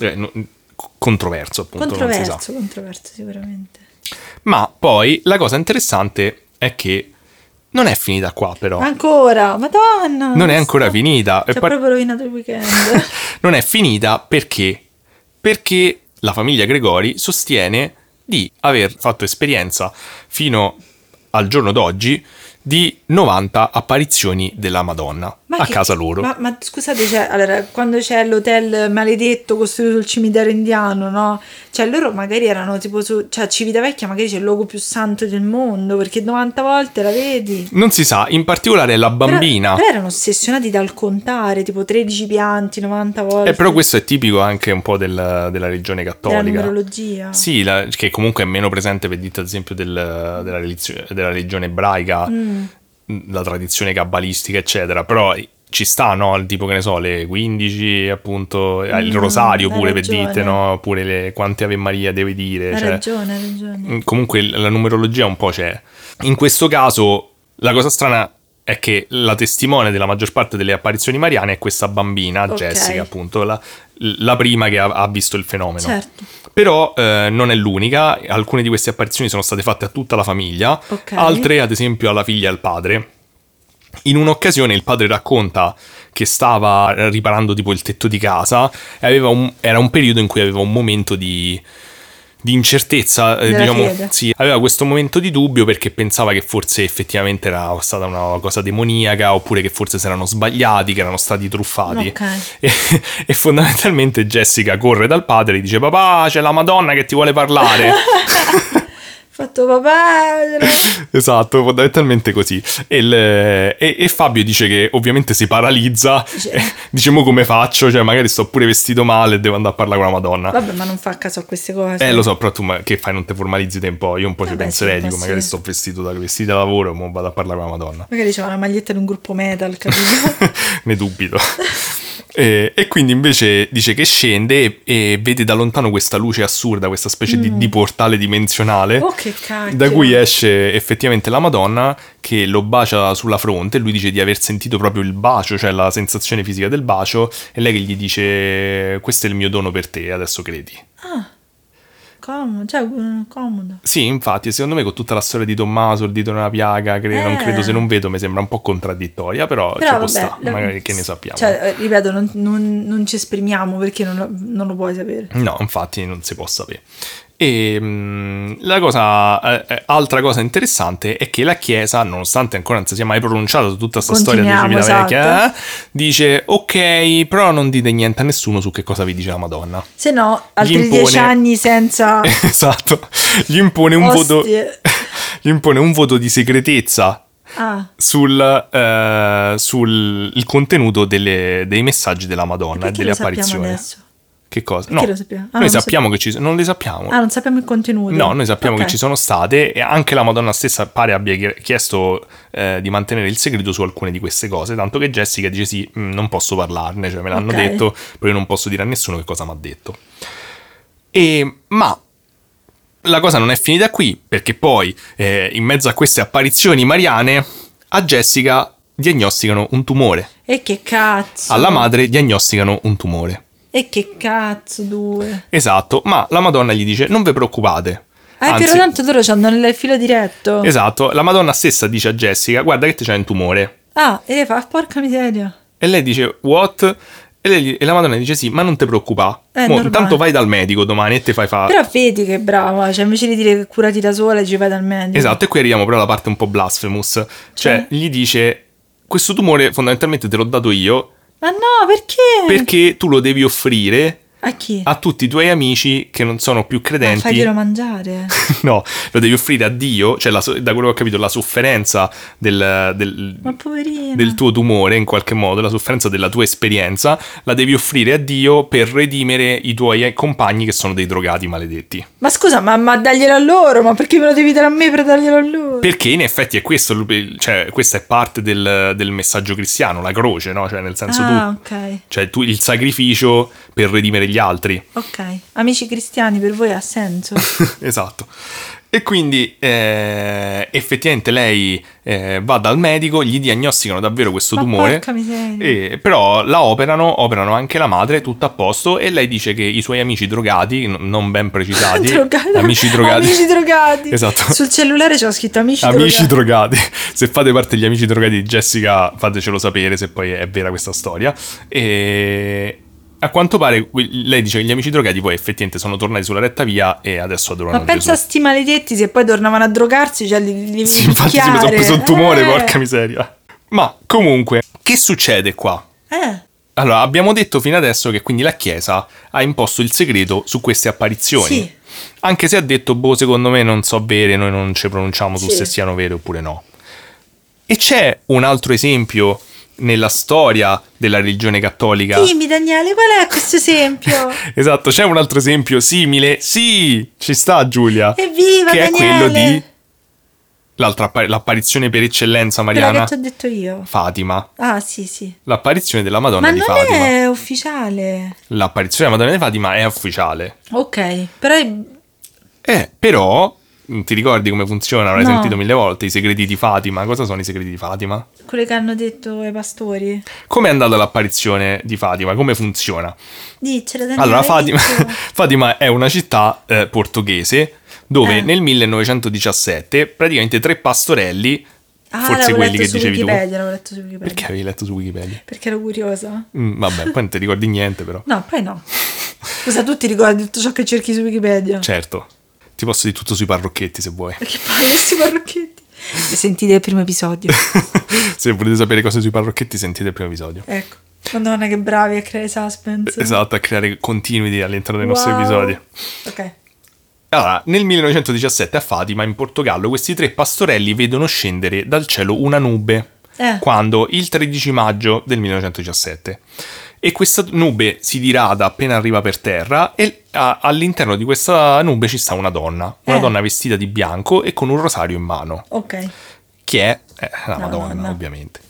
Eh, no- controverso appunto non si sa. Controverso, controverso sicuramente. ma poi la cosa interessante è che non è finita qua però Ancora, madonna! non è ancora finita Ci ha poi- proprio rovinato il weekend. non è finita perché perché la famiglia Gregori sostiene di aver fatto esperienza fino al giorno d'oggi di 90 apparizioni della Madonna a che- casa loro. Ma, ma scusate, cioè, allora, quando c'è l'hotel maledetto costruito sul cimitero indiano, no? Cioè, loro magari erano tipo su. Cioè, Civitavecchia magari c'è il luogo più santo del mondo, perché 90 volte la vedi. Non si sa, in particolare la Però- bambina. Però, erano ossessionati dal contare, tipo 13 pianti, 90 volte. Eh, però questo è tipico anche un po' del- della religione Della cattolica. numerologia. Sì, la- che comunque è meno presente per dite ad esempio del- della, relizio- della religione ebraica, Mm. La tradizione cabalistica, eccetera. Però ci sta, no? Il tipo che ne so, le 15, appunto, eh, il Mm, rosario hai pure per dite, no? Pure le quante Ave Maria deve dire. Hai cioè- ragione, hai ragione. Mm, Comunque la numerologia un po' c'è. In questo caso la cosa strana è che la testimone della maggior parte delle apparizioni mariane è questa bambina, Ok. Jessica, appunto, la, la prima che ha, ha visto il fenomeno. Certo. Però eh, non è l'unica, alcune di queste apparizioni sono state fatte a tutta la famiglia, Ok. altre ad esempio alla figlia e al padre. In un'occasione il padre racconta che stava riparando tipo il tetto di casa e aveva un- era un periodo in cui aveva un momento di, di incertezza, eh, diciamo, sì, aveva questo momento di dubbio perché pensava che forse effettivamente era stata una cosa demoniaca oppure che forse si erano sbagliati, che erano stati truffati. Ok. E, e fondamentalmente Jessica corre dal padre e dice papà c'è la Madonna che ti vuole parlare. Fatto papà. esatto, fondamentalmente così. E, il- e- e Fabio dice che ovviamente si paralizza, Dice- e dice mo come faccio, cioè magari sto pure vestito male e devo andare a parlare con la Madonna. Vabbè, ma non fa caso a queste cose. Eh lo so, però tu ma- che fai non formalizzi te un po', io un po' ci Vabbè, penserei, sì, dico ma magari sto vestito da vestito da lavoro, mo vado a parlare con la Madonna. Magari c'è una maglietta di un gruppo metal, capito? ne dubito. E, e quindi invece dice che scende e, e vede da lontano questa luce assurda, questa specie di, di portale dimensionale. Mm. oh. Da cui esce effettivamente la Madonna che lo bacia sulla fronte. Lui dice di aver sentito proprio il bacio, cioè la sensazione fisica del bacio. E lei che gli dice: Questo è il mio dono per te, adesso credi. Ah, comodo, cioè, eh, comodo. Sì, infatti, secondo me con tutta la storia di Tommaso, il dito nella piaga, non Eh. credo se non vedo, mi sembra un po' contraddittoria, però, Però vabbè, sta, magari che ne sappiamo. Cioè, eh, ripeto, non, non- non ci esprimiamo perché non non lo puoi sapere. No, infatti non si può sapere. E mm, la cosa, eh, eh, altra cosa interessante è che la Chiesa, nonostante ancora non si sia mai pronunciata su tutta questa storia di Civitavecchia, esatto. eh, dice ok, però non dite niente a nessuno su che cosa vi dice la Madonna. Se no, altri impone- dieci anni senza esatto, gli impone un voto, gli impone un voto di segretezza Ah, sul, eh, sul il contenuto delle- dei messaggi della Madonna e delle apparizioni. adesso? Che cosa? No, lo sappiamo? Ah, noi lo sappiamo che ci sono, non le sappiamo. Ah, non sappiamo il contenuto. No, noi sappiamo Ok. che ci sono state e anche la Madonna stessa pare abbia chie- chiesto eh, di mantenere il segreto su alcune di queste cose, tanto che Jessica dice sì, mm, non posso parlarne, cioè me l'hanno Ok. detto, però io non posso dire a nessuno che cosa mi ha detto. E, ma la cosa non è finita qui, perché poi eh, in mezzo a queste apparizioni mariane a Jessica diagnosticano un tumore, E che cazzo? alla madre diagnosticano un tumore. E che cazzo, due? Esatto, ma la Madonna gli dice non vi preoccupate. Ah, Anzi- però tanto loro hanno il filo diretto. Esatto, la Madonna stessa dice a Jessica guarda che te c'è un tumore. Ah, e lei fa, porca miseria. E lei dice what? E, lei- e la Madonna dice sì, ma non ti preoccupare. Eh, Mo, normale. tanto vai dal medico domani e te fai fa... Però vedi che brava, cioè invece di dire che curati da sola ci vai dal medico. Esatto, e qui arriviamo però alla parte un po' blasphemous. Cioè, Cioè? gli dice questo tumore fondamentalmente te l'ho dato io Ma no, perché? perché tu lo devi offrire A chi? a tutti i tuoi amici che non sono più Ma credenti. faglielo mangiare. no, lo devi offrire a Dio, cioè la da quello che ho capito la sofferenza del, del, Ma del tuo tumore in qualche modo, la sofferenza della tua esperienza, la devi offrire a Dio per redimere i tuoi compagni che sono dei drogati maledetti. Ma scusa, ma, ma daglielo a loro, ma perché me lo devi dare a me per darglielo a loro? Perché in effetti è questo, cioè questa è parte del, del messaggio cristiano, la croce, no? Cioè nel senso ah, tu, ok. cioè tu il sacrificio per redimere gli altri. Ok. Amici cristiani, per voi ha senso? esatto. E quindi eh, effettivamente lei eh, va dal medico, gli diagnosticano davvero questo Ma tumore. E, però la operano, operano anche la madre, tutto a posto, e lei dice che i suoi amici drogati, n- non ben precisati, Drogati. amici drogati, Amici drogati. Esatto. Sul cellulare c'ho scritto amici, amici drogati. drogati. Se fate parte degli amici drogati di Jessica, fatecelo sapere se poi è vera questa storia. E a quanto pare lei dice che gli amici drogati poi effettivamente sono tornati sulla retta via e adesso adorano Ma pensa a Gesù. sti maledetti se poi tornavano a drogarsi, cioè li, li Sì, infatti si sono preso un tumore, Eh. porca miseria. Ma comunque, che succede qua? Eh, Allora, abbiamo detto fino adesso che quindi la Chiesa ha imposto il segreto su queste apparizioni. Sì. Anche se ha detto, boh, secondo me non so vere, noi non ci pronunciamo su Sì. se siano vere oppure no. E c'è un altro esempio nella storia della religione cattolica. dimmi Daniele, qual è questo esempio? Esatto, c'è un altro esempio simile. Sì, ci sta Giulia. Evviva che è quello Daniele! di l'altra appa- l'apparizione per eccellenza Quella mariana che ti ho detto io. Fatima. Ah, sì, sì. L'apparizione della Madonna Ma di non Fatima. è ufficiale. L'apparizione della Madonna di Fatima è ufficiale. Ok, però è... Eh, però Non ti ricordi come funziona? L'hai No. sentito mille volte. I segreti di Fatima. Cosa sono i segreti di Fatima? Quello che hanno detto i pastori. Come è andata l'apparizione di Fatima? Come funziona? Diccelo, Daniele. Allora, Fatima. Fatima è una città eh, portoghese dove Eh. nel 1917 praticamente tre pastorelli, Ah, forse quelli che dicevi tu. Wikipedia, l'avevo letto su Wikipedia. Perché avevi letto su Wikipedia? Perché ero curiosa. Mm, vabbè, poi non ti ricordi niente però. No, poi no. Cosa tu ti ricordi tutto ciò che cerchi su Wikipedia? Certo. Ti posso dire tutto sui parrocchetti se vuoi. Perché poi questi parrocchetti. Sentite il primo episodio. se volete sapere cose sui parrocchetti sentite il primo episodio. Ecco. Madonna che bravi a creare suspense. Esatto, a creare continuity all'interno dei nostri Wow. episodi. Ok. Allora, nel 1917 a Fatima, in Portogallo, questi tre pastorelli vedono scendere dal cielo una nube. Eh. Quando? Il 13 maggio del 1917. E questa nube si dirada appena arriva per terra e a- all'interno di questa nube ci sta una donna. Una Eh. donna vestita di bianco e con un rosario in mano. Ok. Che è eh, la La Madonna, Madonna. ovviamente.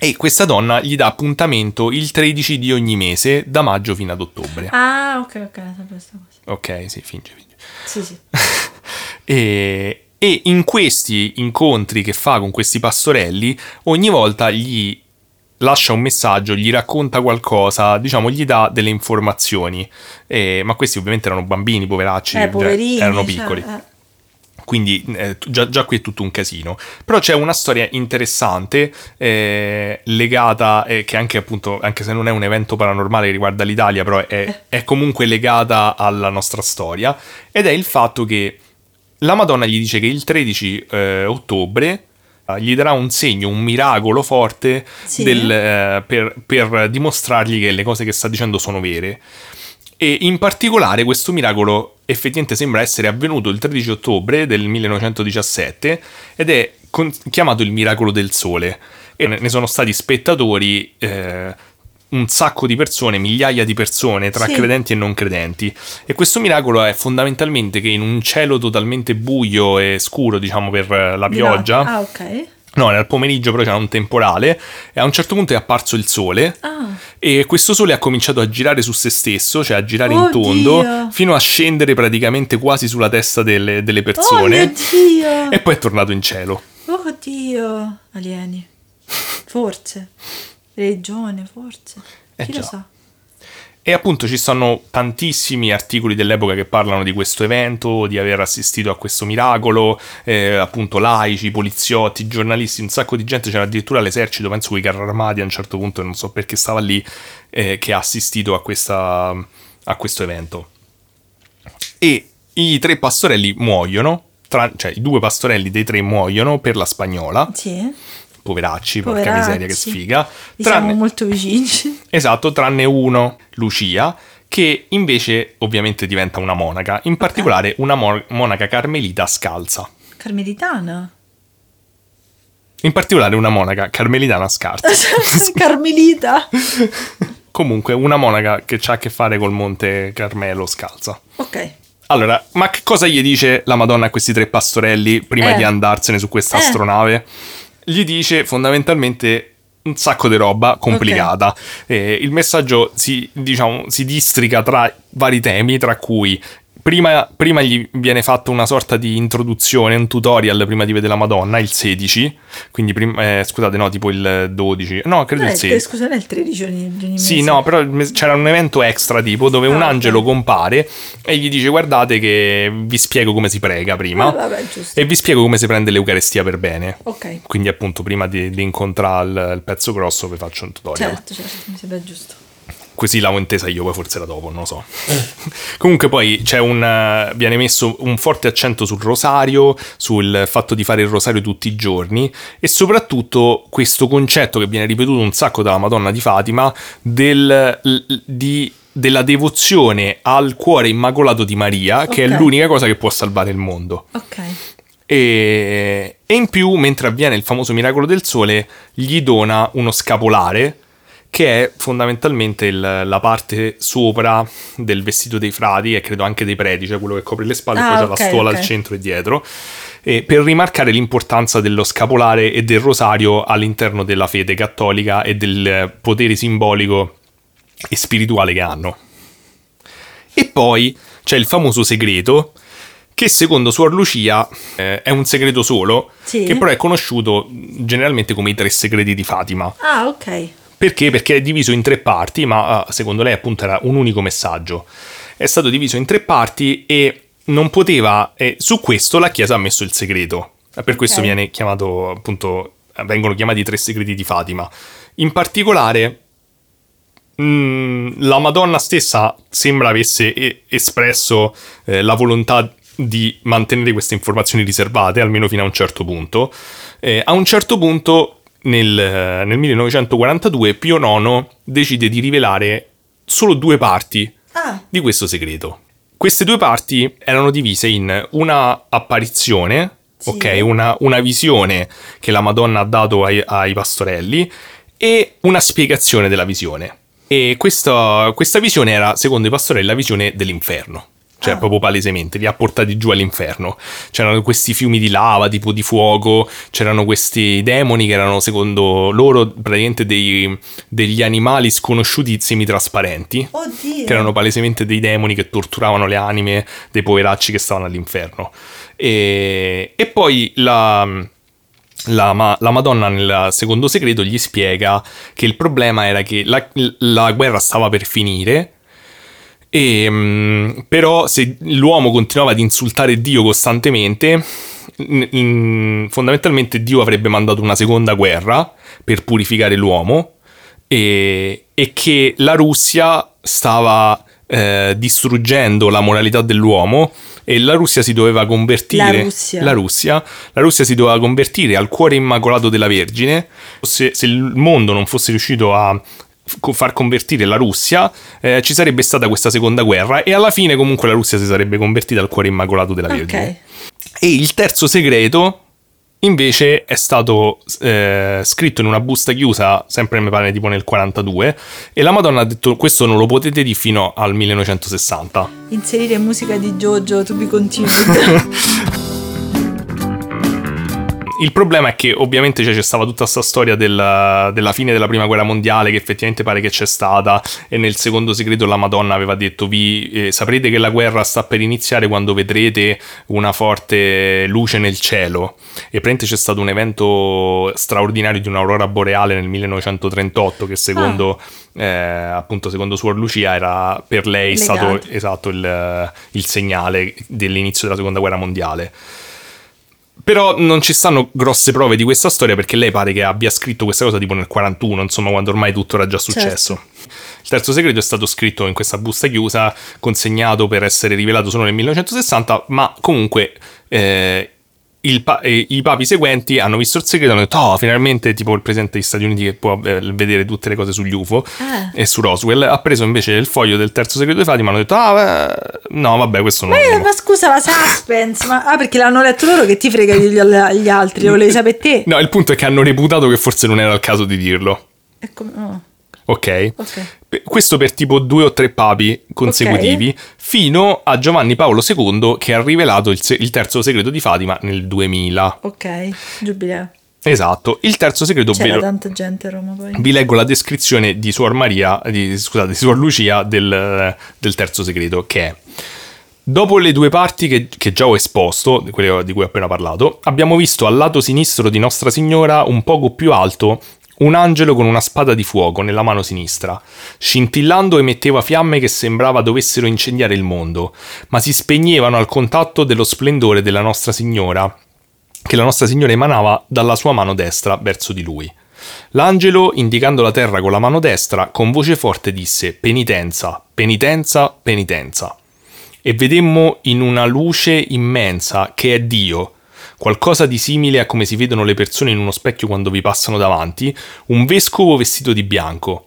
E questa donna gli dà appuntamento il 13 di ogni mese, da maggio fino ad ottobre. Ah, ok, ok, sapevo questa cosa. Ok, sì, finge, finge. Sì, sì. E, e in questi incontri che fa con questi pastorelli, ogni volta gli lascia un messaggio, gli racconta qualcosa, diciamo, gli dà delle informazioni. E- ma questi ovviamente erano bambini, poveracci, Eh, cioè, poverini. erano cioè, piccoli. eh. Quindi eh, già, già qui è tutto un casino. Però c'è una storia interessante eh, legata, eh, che anche appunto, anche se non è un evento paranormale che riguarda l'Italia, però è, è comunque legata alla nostra storia. Ed è il fatto che la Madonna gli dice che il 13 eh, ottobre eh, gli darà un segno, un miracolo forte Sì. del, eh, per, per dimostrargli che le cose che sta dicendo sono vere. E in particolare questo miracolo effettivamente sembra essere avvenuto il 13 ottobre del 1917 ed è con- chiamato il miracolo del sole. E ne ne sono stati spettatori eh, un sacco di persone, migliaia di persone, tra Sì. credenti e non credenti. E questo miracolo è fondamentalmente che in un cielo totalmente buio e scuro, diciamo per la pioggia, Ah, ok. no, nel pomeriggio però c'era un temporale e a un certo punto è apparso il sole. Ah, E questo sole ha cominciato a girare su se stesso, cioè a girare in Oddio. tondo, fino a scendere praticamente quasi sulla testa delle, delle oh persone. Dio! e poi è tornato in cielo. Oh Dio! Alieni. Forse. Religione, forse. Eh Chi già. lo sa? E appunto ci sono tantissimi articoli dell'epoca che parlano di questo evento, di aver assistito a questo miracolo, eh, appunto laici, poliziotti, giornalisti, un sacco di gente, c'era addirittura l'esercito, penso con i carri armati a un certo punto, non so perché stava lì, eh, che ha assistito a, questa, a questo evento. E i tre pastorelli muoiono, tra- cioè i due pastorelli dei tre muoiono per la spagnola, Sì. Poveracci, porca Poveracci. miseria che sfiga. Li siamo Tranne- molto vicini. Esatto, tranne uno, Lucia, che invece ovviamente diventa una monaca, in particolare una mo- monaca carmelita scalza. Carmelitana. In particolare una monaca carmelitana scarsa. Carmelita. Comunque una monaca che ha a che fare col monte Carmelo scalza. Ok. Allora, ma che cosa gli dice la Madonna a questi tre pastorelli prima Eh. di andarsene su questa Eh. astronave? Gli dice fondamentalmente un sacco di roba complicata. Eh, il messaggio si, diciamo, si districa tra vari temi, tra cui prima, prima gli viene fatta una sorta di introduzione, un tutorial prima di vedere la Madonna, il 16, quindi prima, eh, scusate, no, tipo il 12, no, credo Non è il il, 16. scusa, non è il 13 ogni, ogni Sì, mese. no, però c'era un evento extra tipo dove un Ah, ok. angelo compare e gli dice guardate che vi spiego come si prega prima Ah, vabbè, e vi spiego come si prende l'Eucarestia per bene. Ok. Quindi appunto prima di, di incontrare il, il pezzo grosso vi faccio un tutorial. Certo, certo, mi sembra giusto. Così l'avevo intesa io, poi forse era dopo, non lo so. Comunque poi c'è un... eh, viene messo un forte accento sul rosario, sul fatto di fare il rosario tutti i giorni e soprattutto questo concetto che viene ripetuto un sacco dalla Madonna di Fatima del, di- della devozione al cuore immacolato di Maria, che è l'unica cosa che può salvare il mondo. Ok. E, e in più, mentre avviene il famoso miracolo del sole, gli dona uno scapolare che è fondamentalmente il- la parte sopra del vestito dei frati e credo anche dei preti, cioè quello che copre le spalle, Ah, poi c'è ok, la stuola ok. al centro e dietro, e per rimarcare l'importanza dello scapolare e del rosario all'interno della fede cattolica e del potere simbolico e spirituale che hanno. E poi c'è il famoso segreto che secondo Suor Lucia eh, è un segreto solo, Sì. che però è conosciuto generalmente come i tre segreti di Fatima. Ah, ok. Perché? Perché è diviso in tre parti, ma eh, secondo lei appunto era un unico messaggio. È stato diviso in tre parti e non poteva, e su questo la Chiesa ha messo il segreto. Per questo Ok. viene chiamato appunto, vengono chiamati i tre segreti di Fatima. In particolare, mh, la Madonna stessa sembra avesse eh, espresso eh, la volontà di mantenere queste informazioni riservate, almeno fino a un certo punto. Eh, a un certo punto, nel, eh, nel 1942, Pio IX decide di rivelare solo due parti Ah, di questo segreto. Queste due parti erano divise in una apparizione, Sì. ok, una, una visione che la Madonna ha dato ai, ai pastorelli e una spiegazione della visione. E questa, questa visione era, secondo i pastorelli, la visione dell'inferno. Cioè, Ah. proprio palesemente, li ha portati giù all'inferno. C'erano questi fiumi di lava, tipo di fuoco, c'erano questi demoni che erano, secondo loro, praticamente dei- degli animali sconosciuti semitrasparenti oddio. che erano palesemente dei demoni che torturavano le anime dei poveracci che stavano all'inferno. E, e poi la, la, ma- la Madonna nel secondo segreto gli spiega che il problema era che la, la guerra stava per finire. E, mm, però se l'uomo continuava ad insultare Dio costantemente, in- in- fondamentalmente Dio avrebbe mandato una seconda guerra per purificare l'uomo e, e che la Russia stava eh, distruggendo la moralità dell'uomo e la Russia si doveva convertire. La Russia. la Russia, la Russia si doveva convertire al cuore immacolato della Vergine. Se, se il mondo non fosse riuscito a far convertire la Russia eh, ci sarebbe stata questa seconda guerra e alla fine comunque la Russia si sarebbe convertita al cuore immacolato della Vergine Ok. e il terzo segreto invece è stato eh, scritto in una busta chiusa, sempre mi pare tipo nel 42, e la Madonna ha detto questo non lo potete dire fino al 1960. Inserire musica di Jojo to be continued. Il problema è che ovviamente cioè, c'è stata tutta questa storia della, della fine della prima guerra mondiale che effettivamente pare che c'è stata e nel secondo segreto la Madonna aveva detto vi eh, saprete che la guerra sta per iniziare quando vedrete una forte luce nel cielo e praticamente c'è stato un evento straordinario di un'aurora boreale nel 1938 che secondo eh, appunto secondo Suor Lucia era per lei Legato. stato esatto il, il segnale dell'inizio della seconda guerra mondiale. Però non ci stanno grosse prove di questa storia perché lei pare che abbia scritto questa cosa tipo nel 41, insomma, quando ormai tutto era già successo. Il terzo segreto è stato scritto in questa busta chiusa, consegnato per essere rivelato solo nel 1960, ma comunque eh, pa- eh, i papi seguenti hanno visto il segreto e hanno detto, oh, finalmente tipo il presidente degli Stati Uniti che può eh, vedere tutte le cose sugli UFO Ah. e su Roswell, ha preso invece il foglio del terzo segreto di Fatima hanno detto, ah, beh, no, vabbè, questo non è... ma scusa, la suspense. Ma... Ah, perché l'hanno letto loro che ti frega gli, gli altri, lo volevi sapere te. No, il punto è che hanno reputato che forse non era il caso di dirlo. Come... oh, Ok? Questo per tipo due o tre papi consecutivi, fino a Giovanni Paolo II che ha rivelato il, se- il terzo segreto di Fatima nel 2000. Ok, giubileo. Esatto, il terzo segreto ve C'era lo- tanta gente a Roma poi. vi leggo la descrizione di Suor Maria, di, scusate, di Suor Lucia del, del terzo segreto, che è Dopo le due parti che, che già ho esposto, quelle di cui ho appena parlato, abbiamo visto al lato sinistro di Nostra Signora, un poco più alto, un angelo con una spada di fuoco nella mano sinistra. Scintillando emetteva fiamme che sembrava dovessero incendiare il mondo, ma si spegnevano al contatto dello splendore della Nostra Signora, che la Nostra Signora emanava dalla sua mano destra verso di lui. L'angelo, indicando la terra con la mano destra, con voce forte disse penitenza, penitenza, penitenza. E vedemmo in una luce immensa che è Dio, qualcosa di simile a come si vedono le persone in uno specchio quando vi passano davanti, un vescovo vestito di bianco.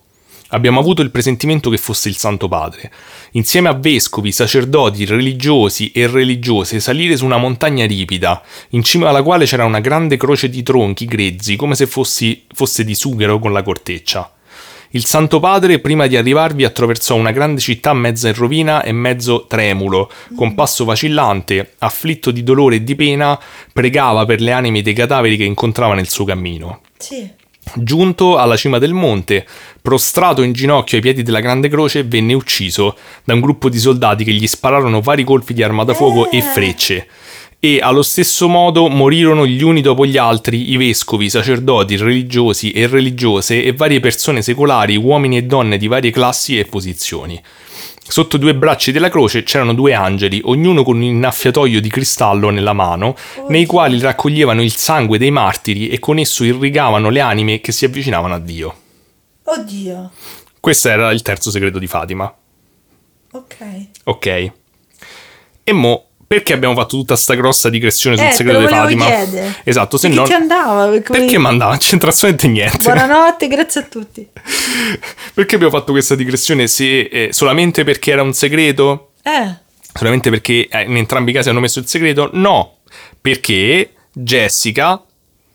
Abbiamo avuto il presentimento che fosse il Santo Padre. Insieme a vescovi, sacerdoti, religiosi e religiose salire su una montagna ripida, in cima alla quale c'era una grande croce di tronchi grezzi, come se fossi, fosse di sughero con la corteccia. Il Santo Padre, prima di arrivarvi, attraversò una grande città mezza in rovina e mezzo tremulo, con passo vacillante, afflitto di dolore e di pena, pregava per le anime dei cadaveri che incontrava nel suo cammino. Sì. Giunto alla cima del monte, prostrato in ginocchio ai piedi della Grande Croce, venne ucciso da un gruppo di soldati che gli spararono vari colpi di arma da fuoco e frecce. E allo stesso modo morirono gli uni dopo gli altri i vescovi, sacerdoti, religiosi e religiose e varie persone secolari, uomini e donne di varie classi e posizioni. Sotto due bracci della croce c'erano due angeli, ognuno con un innaffiatoio di cristallo nella mano, nei quali raccoglievano il sangue dei martiri e con esso irrigavano le anime che si avvicinavano a Dio. Oddio. Questo era il terzo segreto di Fatima. Ok. Ok. E mo, perché abbiamo fatto tutta sta grossa digressione sul Eh, segreto di Fatima? chiedere. Esatto, se Perché no... andava? Perché Perché mandava? Non c'entra assolutamente niente. Buonanotte, grazie a tutti. Perché abbiamo fatto questa digressione se eh, solamente perché era un segreto? Eh. Solamente perché eh, in entrambi i casi hanno messo il segreto? No, perché Jessica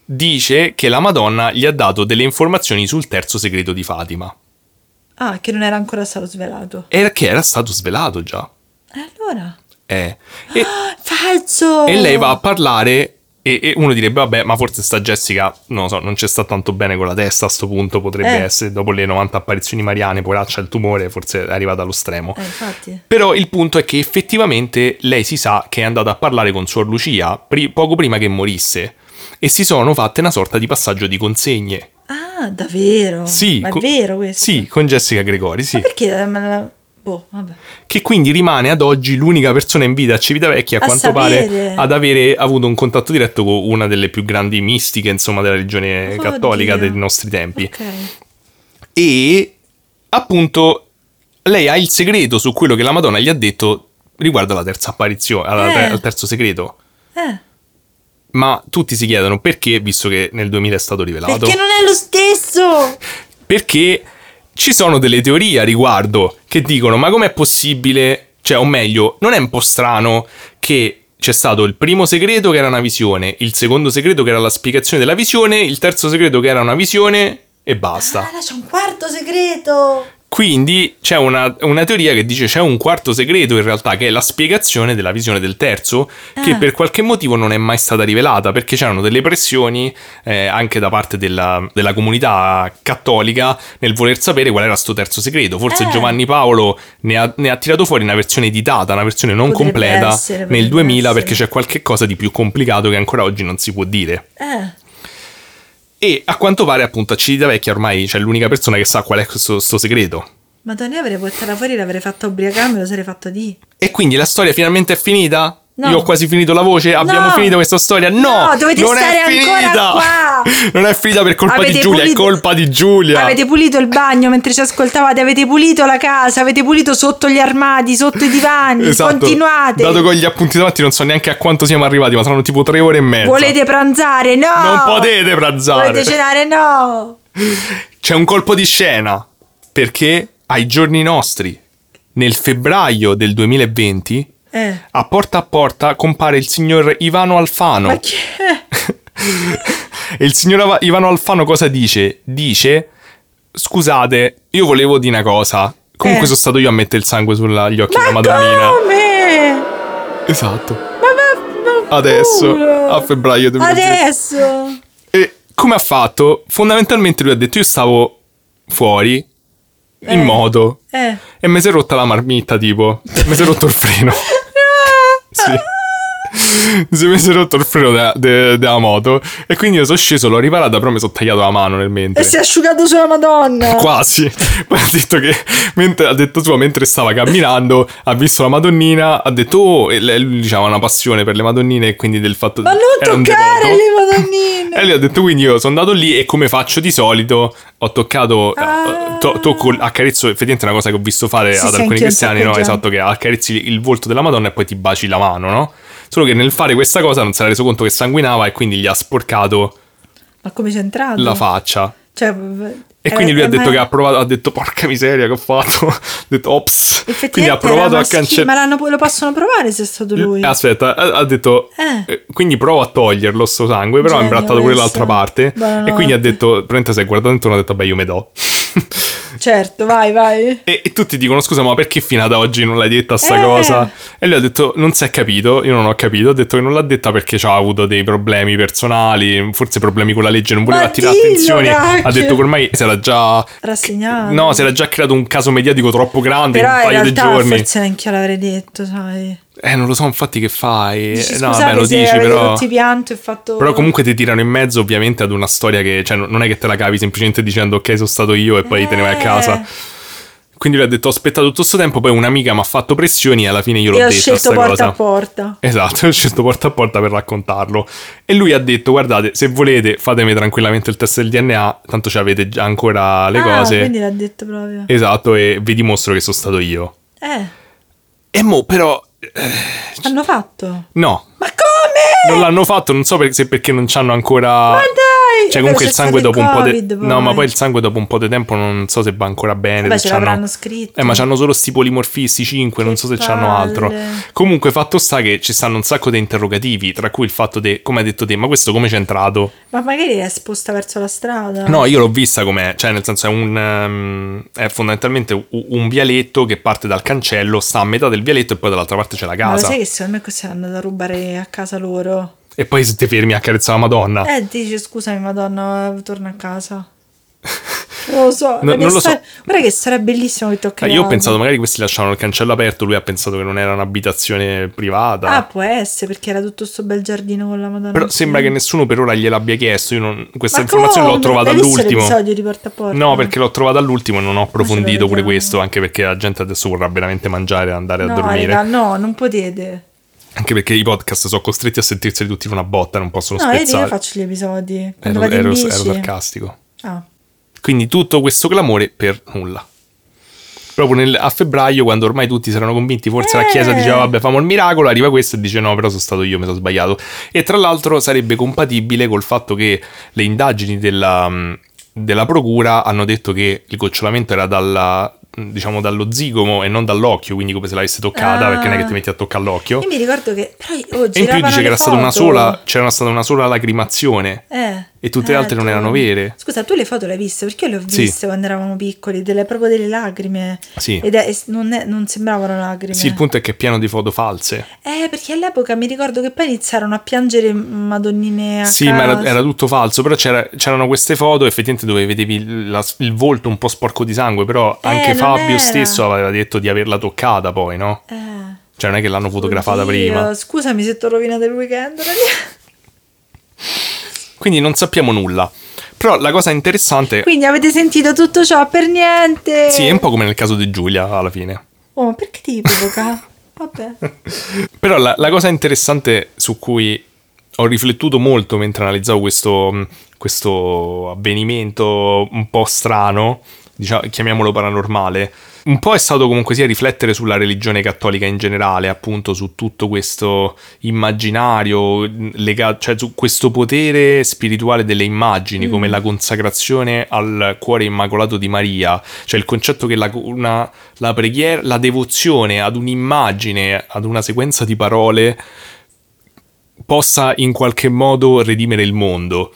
dice che la Madonna gli ha dato delle informazioni sul terzo segreto di Fatima. Ah, che non era ancora stato svelato. E che era stato svelato già. E allora? Eh. E, Falso! e lei va a parlare e, e uno direbbe, vabbè, ma forse sta Jessica, non lo so, non c'è sta tanto bene con la testa a sto punto, potrebbe Eh. essere, dopo le 90 apparizioni mariane, poraccia il tumore, forse è arrivata allo stremo. Eh. Però il punto è che effettivamente lei si sa che è andata a parlare con Suor Lucia pri- poco prima che morisse e si sono fatte una sorta di passaggio di consegne. Ah, davvero? Sì, Ma è co- vero questo? Sì, con Jessica Gregori, sì. Ma perché? Boh, vabbè. Che quindi rimane ad oggi l'unica persona in vita a Civitavecchia, a, A quanto sapere. pare, ad avere avuto un contatto diretto con una delle più grandi mistiche, insomma, della religione Oddio. cattolica dei nostri tempi. Ok. E appunto lei ha il segreto su quello che la Madonna gli ha detto riguardo alla terza apparizione, alla- Eh. al terzo segreto. Eh. Ma tutti si chiedono perché, visto che nel 2000 è stato rivelato. Perché non è lo stesso? Perché ci sono delle teorie a riguardo che dicono: ma com'è possibile? Cioè, o meglio, non è un po' strano che c'è stato il primo segreto che era una visione, il secondo segreto che era la spiegazione della visione, il terzo segreto che era una visione e basta. Ah, c'è un quarto segreto. Quindi c'è una, una teoria che dice c'è un quarto segreto in realtà che è la spiegazione della visione del terzo che Ah. per qualche motivo non è mai stata rivelata perché c'erano delle pressioni eh, anche da parte della, della comunità cattolica nel voler sapere qual era sto terzo segreto. Forse Eh. Giovanni Paolo ne ha, ne ha tirato fuori una versione editata, una versione non Potrebbe completa essere, nel potrebbe 2000 essere. perché c'è qualche cosa di più complicato che ancora oggi non si può dire. Eh. E a quanto pare appunto a Civitavecchia ormai c'è l'unica persona che sa qual è questo sto segreto. Madonna, io avrei portata fuori, l'avrei fatta ubriacare, me lo sarei fatto di. E quindi la storia finalmente è finita? No. Io ho quasi finito la voce, abbiamo No. finito questa storia? No, No, dovete non stare è ancora finita. qua. Non è finita per colpa di Avete Giulia, pulito- è colpa di Giulia. Avete pulito il bagno mentre ci ascoltavate, avete pulito la casa, avete pulito sotto gli armadi, sotto i divani. Esatto. Continuate. Dato con gli appunti davanti non so neanche a quanto siamo arrivati, ma saranno tipo tre ore e mezza. Volete pranzare? No. Non potete pranzare. Volete cenare? No. C'è un colpo di scena, perché ai giorni nostri, nel febbraio del 2020, Eh. a porta a porta compare il signor Ivano Alfano. Ma chi è? E il signor Ivano Alfano cosa dice? Dice: Scusate, io volevo dire una cosa. Comunque Eh. sono stato io a mettere il sangue sugli occhi della Ma Madonnina. come? Esatto. Ma, ma, Adesso, culo. a febbraio 2020. Adesso. E come ha fatto? Fondamentalmente lui ha detto: Io stavo fuori in Eh. moto Eh. e mi si è rotta la marmitta, tipo. Mi si è rotto il freno. See. Mi si è rotto il freno de- de- della moto e quindi io sono sceso, l'ho riparata, però mi sono tagliato la mano nel mentre. E si è asciugato sulla Madonna. Quasi. Poi ha detto che mentre, ha detto suo, mentre stava camminando, ha visto la Madonnina, ha detto oh, e lei lui diceva una passione per le Madonnine e quindi del fatto Ma non toccare le Madonnine. E lui ha detto quindi io sono andato lì e come faccio di solito ho toccato, Ah. to- tocco, accarezzo, effettivamente è una cosa che ho visto fare Sì, ad alcuni cristiani, no? Esatto, che accarezzi il volto della Madonna e poi ti baci la mano, no? Solo che nel fare questa cosa non si era reso conto che sanguinava e quindi gli ha sporcato Ma come c'è entrato? la faccia. Cioè, E eh, quindi lui ha eh, detto ma- che ha provato, ha detto porca miseria che ho fatto, ha detto ops, quindi ha provato a cancellare. Ma lo possono provare se è stato lui. Aspetta, ha, ha detto, Eh. eh, quindi provo a toglierlo sto sangue, però ha imbrattato pure l'altra parte. Buonanotte. E quindi ha detto, praticamente si è guardato intorno e ha detto, beh io me do. Certo, vai, vai. E, e tutti dicono: Scusa, ma perché fino ad oggi non l'hai detta sta Eh. cosa? E lui ha detto: Non si è capito. Io non ho capito. Ho detto che non l'ha detta perché ha avuto dei problemi personali, forse problemi con la legge, non voleva Ma attirare cacchio. Ha detto che ormai si era già. Rassegnato. No, si era già creato un caso mediatico troppo grande Però in un paio di giorni. forse neanche io l'avrei detto, sai. Eh, non lo so, infatti, che fai? Dici, Eh, no, vabbè, lo dici, però. tutti pianto e fatto... Però comunque ti tirano in mezzo ovviamente ad una storia che, cioè, non è che te la cavi semplicemente dicendo ok sono stato io e poi te ne vai a Eh. casa. Quindi lui ha detto ho aspettato tutto questo tempo, poi un'amica mi ha fatto pressioni e alla fine io l'ho E ho scelto porta cosa. a porta. Esatto, ho scelto porta a porta per raccontarlo. E lui ha detto guardate, se volete fatemi tranquillamente il test del DNA, tanto ci avete già ancora le ah, cose. quindi l'ha detto proprio. Esatto, e vi dimostro che sono stato io. Eh, E mo però... hanno fatto. No, Ma come? non l'hanno fatto, non so per- se perché non c'hanno ancora... Dai! Cioè, comunque il sangue dopo un stato po' di. Covid, No, ma poi il sangue dopo un po' di tempo non so se va ancora bene. Vabbè, ce l'avranno scritto. Eh, ma c'hanno solo sti polimorfisti 5, non Che so se c'hanno altro. palle. Comunque, fatto sta che ci stanno un sacco di interrogativi, tra cui il fatto di, come hai detto te, ma questo come c'è entrato? Ma magari è esposta verso la strada. No, io l'ho vista com'è, cioè nel senso è un... ehm, è fondamentalmente un, un vialetto che parte dal cancello, sta a metà del vialetto e poi dall'altra parte c'è la Ma lo casa. sai che secondo me questi andato a rubare a casa loro? E poi se ti fermi a carezzare la Madonna. Eh, dice scusami madonna, torna a casa. Non lo so. No, non lo so. sta- Guarda che sarebbe bellissimo che tocca Eh, io ho pensato magari questi lasciavano il cancello aperto, lui ha pensato che non era un'abitazione privata. Ah, può essere perché era tutto sto bel giardino con la madonna. Però sembra che nessuno per ora gliel'abbia chiesto. Io non- questa Ma informazione l'ho trovata all'ultimo. di Porta a Porta? No, perché l'ho trovata all'ultimo e non ho approfondito pure questo. Anche perché la gente adesso vorrà veramente mangiare e andare a No, dormire. raga, no, non potete. Anche perché i podcast sono costretti a sentirseli tutti in una botta, non possono No, spezzare. io faccio gli episodi. Ero, ero- ero sarcastico. Ah. Quindi tutto questo clamore per nulla. Proprio nel- a febbraio, quando ormai tutti si erano convinti, forse la Eh. Chiesa diceva vabbè famo il miracolo, arriva questo e dice no, però sono stato io, mi sono sbagliato. E tra l'altro sarebbe compatibile col fatto che le indagini della, della procura hanno detto che il gocciolamento era dalla, diciamo, dallo zigomo e non dall'occhio, quindi come se l'avesse toccata, Ah. perché non è che ti metti a toccare l'occhio. Io mi ricordo che. Però oh, E in più dice che era stata una sola, c'era stata una sola lacrimazione. Eh. E tutte le altre non tu- erano vere. Scusa, tu le foto le hai viste? Perché io le ho Sì. viste quando eravamo piccoli, delle, proprio delle lacrime. Sì. Ed è- non, è- non sembravano lacrime. Sì, il punto è che è pieno di foto false. Eh, perché all'epoca mi ricordo che poi iniziarono a piangere madonnine a Sì, ma era, casa. era tutto falso. Però c'era- c'erano queste foto effettivamente dove vedevi il, la- il volto un po' sporco di sangue. Però Eh, anche Fabio era. stesso aveva detto di averla toccata poi, no? Eh. Cioè, non è che l'hanno fotografata Oddio, prima. Scusami se ti ho rovinato il weekend. ragazzi. Quindi non sappiamo nulla. Però la cosa interessante. Quindi avete sentito tutto ciò per niente. Sì, è un po' come nel caso di Giulia alla fine. Oh, ma perché ti provoca? Vabbè. Però la, la cosa interessante su cui ho riflettuto molto mentre analizzavo questo, questo avvenimento un po' strano, diciamo, chiamiamolo paranormale, un po' è stato comunque sia riflettere sulla religione cattolica in generale, appunto su tutto questo immaginario legato, cioè su questo potere spirituale delle immagini, come la consacrazione al cuore immacolato di Maria, cioè il concetto che la, una- la preghiera, la devozione ad un'immagine, ad una sequenza di parole possa in qualche modo redimere il mondo.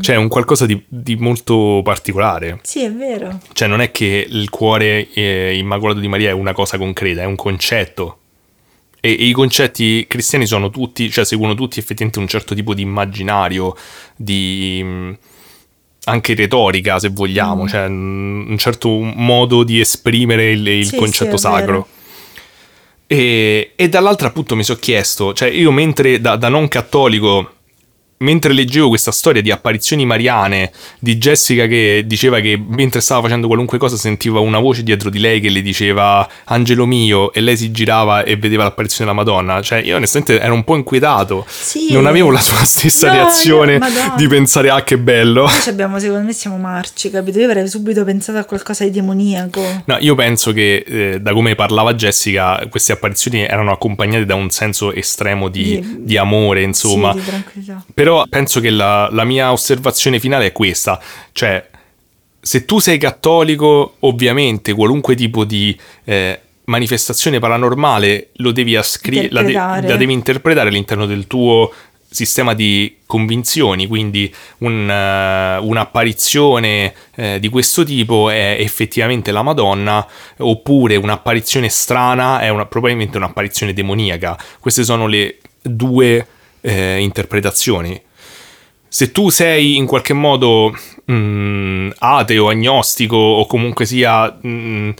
Cioè, è un qualcosa di, di molto particolare. Sì, è vero. Cioè, non è che il cuore eh, immacolato di Maria è una cosa concreta, è un concetto. E, e i concetti cristiani sono tutti, cioè seguono tutti effettivamente un certo tipo di immaginario, di mh, anche retorica, se vogliamo, cioè mh, un certo modo di esprimere il, il Sì, concetto sì, sacro. vero. E, e dall'altra appunto mi sono chiesto, cioè io mentre da, da non cattolico, mentre leggevo questa storia di apparizioni mariane di Jessica che diceva che mentre stava facendo qualunque cosa sentiva una voce dietro di lei che le diceva Angelo mio e lei si girava e vedeva l'apparizione della Madonna, cioè io onestamente ero un po' inquietato, Sì. non avevo la sua stessa No, reazione io- di pensare ah che bello. Noi ci abbiamo, secondo me siamo marci, capito? Io avrei subito pensato a qualcosa di demoniaco. No, io penso che eh, da come parlava Jessica, queste apparizioni erano accompagnate da un senso estremo di, Di- di amore, insomma. Sì, di tranquillità. Però penso che la, la mia osservazione finale è questa, cioè se tu sei cattolico, ovviamente qualunque tipo di eh, manifestazione paranormale lo devi ascrivere, la, de- la devi interpretare all'interno del tuo sistema di convinzioni, quindi un, eh, un'apparizione eh, di questo tipo è effettivamente la Madonna, oppure un'apparizione strana è una- probabilmente un'apparizione demoniaca. Queste sono le due eh, interpretazioni. Se tu sei in qualche modo mm, ateo, agnostico o comunque sia mm,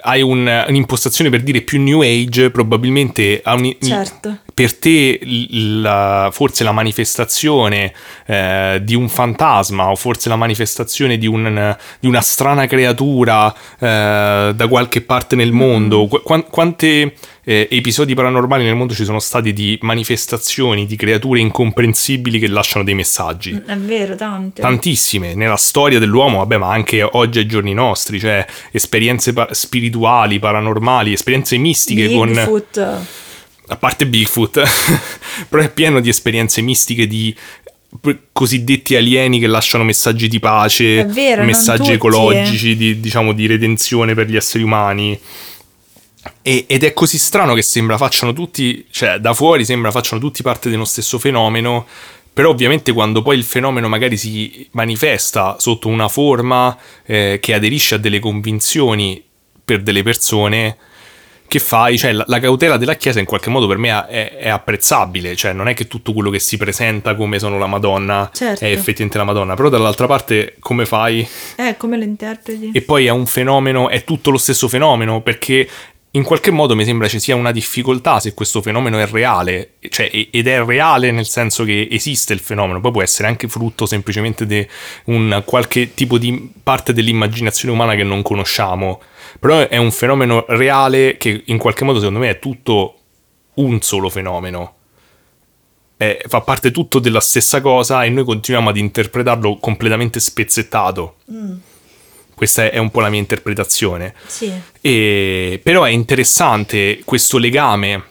hai un- un'impostazione per dire più New Age, probabilmente ha un- Certo. Per te la- forse la manifestazione eh, di un fantasma o forse la manifestazione di, un- di una strana creatura eh, da qualche parte nel mondo, qu- quan- quante eh, episodi paranormali nel mondo ci sono stati di manifestazioni di creature incomprensibili che lasciano dei messaggi? È vero, tante. Tantissime nella storia dell'uomo, vabbè, ma anche oggi ai giorni nostri, cioè esperienze pa- spirituali, paranormali, esperienze mistiche con Bigfoot. A parte Bigfoot, però è pieno di esperienze mistiche di cosiddetti alieni che lasciano messaggi di pace, vero, messaggi ecologici, di, diciamo di redenzione per gli esseri umani. E- ed è così strano che sembra facciano tutti, cioè da fuori sembra facciano tutti parte dello stesso fenomeno, però ovviamente quando poi il fenomeno magari si manifesta sotto una forma eh, che aderisce a delle convinzioni per delle persone, che fai? Cioè, la, la cautela della Chiesa in qualche modo per me è, è apprezzabile, cioè non è che tutto quello che si presenta come sono la Madonna Certo. è effettivamente la Madonna, però dall'altra parte come fai? Eh, come lo interpreti? E poi è un fenomeno, è tutto lo stesso fenomeno, perché in qualche modo mi sembra ci sia una difficoltà se questo fenomeno è reale, cioè, ed è reale nel senso che esiste il fenomeno, poi può essere anche frutto semplicemente di un qualche tipo di parte dell'immaginazione umana che non conosciamo, però è un fenomeno reale che in qualche modo secondo me è tutto un solo fenomeno. È- fa parte tutto della stessa cosa e noi continuiamo ad interpretarlo completamente spezzettato. Questa è- è un po' la mia interpretazione. Sì. E- però è interessante questo legame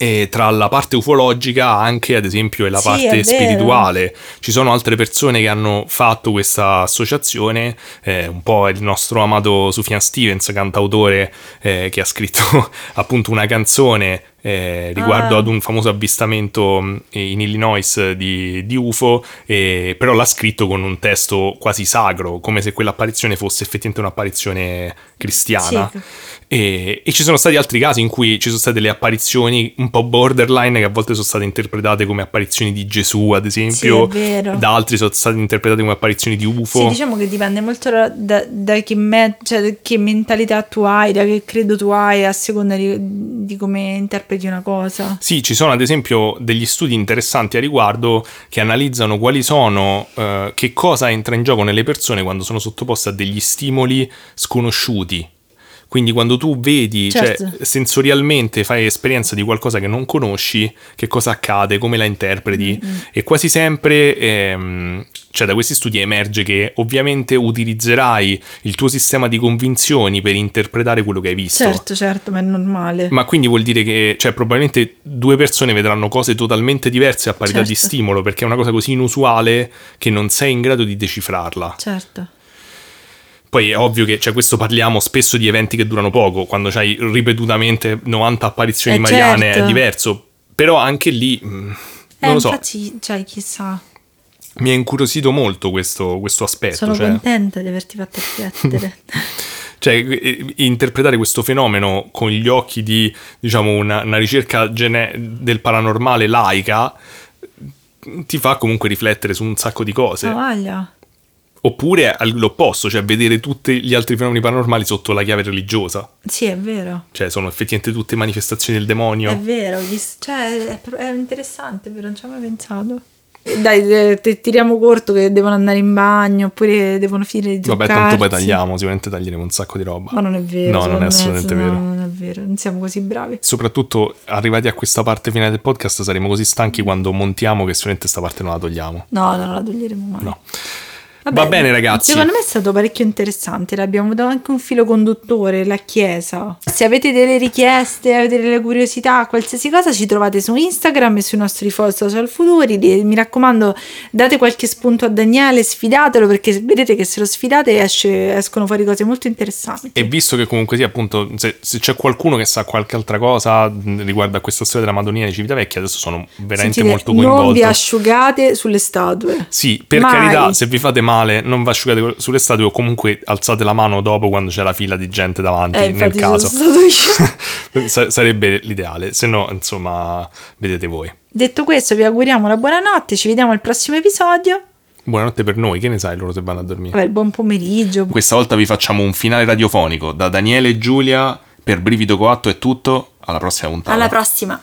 eh, tra la parte ufologica anche ad esempio e la Sì, parte spirituale. Ci sono altre persone che hanno fatto questa associazione, eh, un po' il nostro amato Sufjan Stevens, cantautore eh, che ha scritto appunto una canzone eh, riguardo Ah. ad un famoso avvistamento mh, in Illinois di, di UFO, eh, però l'ha scritto con un testo quasi sacro, come se quell'apparizione fosse effettivamente un'apparizione cristiana. Sì. E, e ci sono stati altri casi in cui ci sono state delle apparizioni un po' borderline che a volte sono state interpretate come apparizioni di Gesù, ad esempio, Sì, da altri sono state interpretate come apparizioni di UFO. Sì, diciamo che dipende molto da, da- da che, me- cioè, da che mentalità tu hai, da che credo tu hai, a seconda di, di come interpreti una cosa. Sì, ci sono ad esempio degli studi interessanti a riguardo che analizzano quali sono, eh, che cosa entra in gioco nelle persone quando sono sottoposte a degli stimoli sconosciuti. Quindi quando tu vedi, Certo. cioè sensorialmente fai esperienza di qualcosa che non conosci, che cosa accade, come la interpreti e quasi sempre, ehm, cioè da questi studi emerge che ovviamente utilizzerai il tuo sistema di convinzioni per interpretare quello che hai visto. Certo, certo, ma è normale. Ma quindi vuol dire che, cioè, probabilmente due persone vedranno cose totalmente diverse a parità di Certo. stimolo, perché è una cosa così inusuale che non sei in grado di decifrarla. Certo. Poi è ovvio che, cioè, questo parliamo spesso di eventi che durano poco, quando c'hai ripetutamente 90 apparizioni Eh, mariane certo. è diverso, però anche lì, mh, non Eh, lo so, infatti, cioè, chissà. mi ha incuriosito molto questo, questo aspetto. Sono cioè. contenta di averti fatto riflettere. Cioè, interpretare questo fenomeno con gli occhi di, diciamo, una, una ricerca gene- del paranormale laica ti fa comunque riflettere su un sacco di cose. Ma voglia. Oppure all'opposto, cioè vedere tutti gli altri fenomeni paranormali sotto la chiave religiosa. Sì, è vero. Cioè, sono effettivamente tutte manifestazioni del demonio. È vero, gli- cioè, è, interessante, però non ci avevo mai pensato. Dai, eh, te- tiriamo corto che devono andare in bagno oppure devono finire di Vabbè, tanto poi truccarsi. tagliamo, sicuramente taglieremo un sacco di roba. Ma non è vero. No, non è me, assolutamente no, vero. Non è vero, non siamo così bravi. Soprattutto arrivati a questa parte finale del podcast saremo così stanchi quando montiamo che sicuramente sta parte non la togliamo. No, non la toglieremo mai. No. Vabbè, Va bene, ragazzi. Secondo me è stato parecchio interessante. L'abbiamo dato anche un filo conduttore, la Chiesa. Se avete delle richieste, avete delle curiosità, qualsiasi cosa, ci trovate su Instagram e sui nostri social futuri. Mi raccomando, date qualche spunto a Daniele, sfidatelo perché vedete che se lo sfidate esce- escono fuori cose molto interessanti. E visto che comunque sì, appunto, se, se c'è qualcuno che sa qualche altra cosa riguardo a questa storia della Madonnina di Civitavecchia, adesso sono veramente Sentite, molto non vi coinvolto. asciugate sulle statue. Sì, per Mai. carità, se vi fate male, non vi asciugate sulle statue o comunque alzate la mano dopo quando c'è la fila di gente davanti, Eh, nel caso. stato io. Sa- sarebbe l'ideale, se no, insomma, vedete voi. Detto questo, vi auguriamo la buonanotte. Ci vediamo al prossimo episodio. Buonanotte per noi, che ne sai loro se vanno a dormire? Vabbè, buon pomeriggio. Questa volta vi facciamo un finale radiofonico. Da Daniele e Giulia, per Brivido Coatto è tutto. Alla prossima puntata. Alla prossima.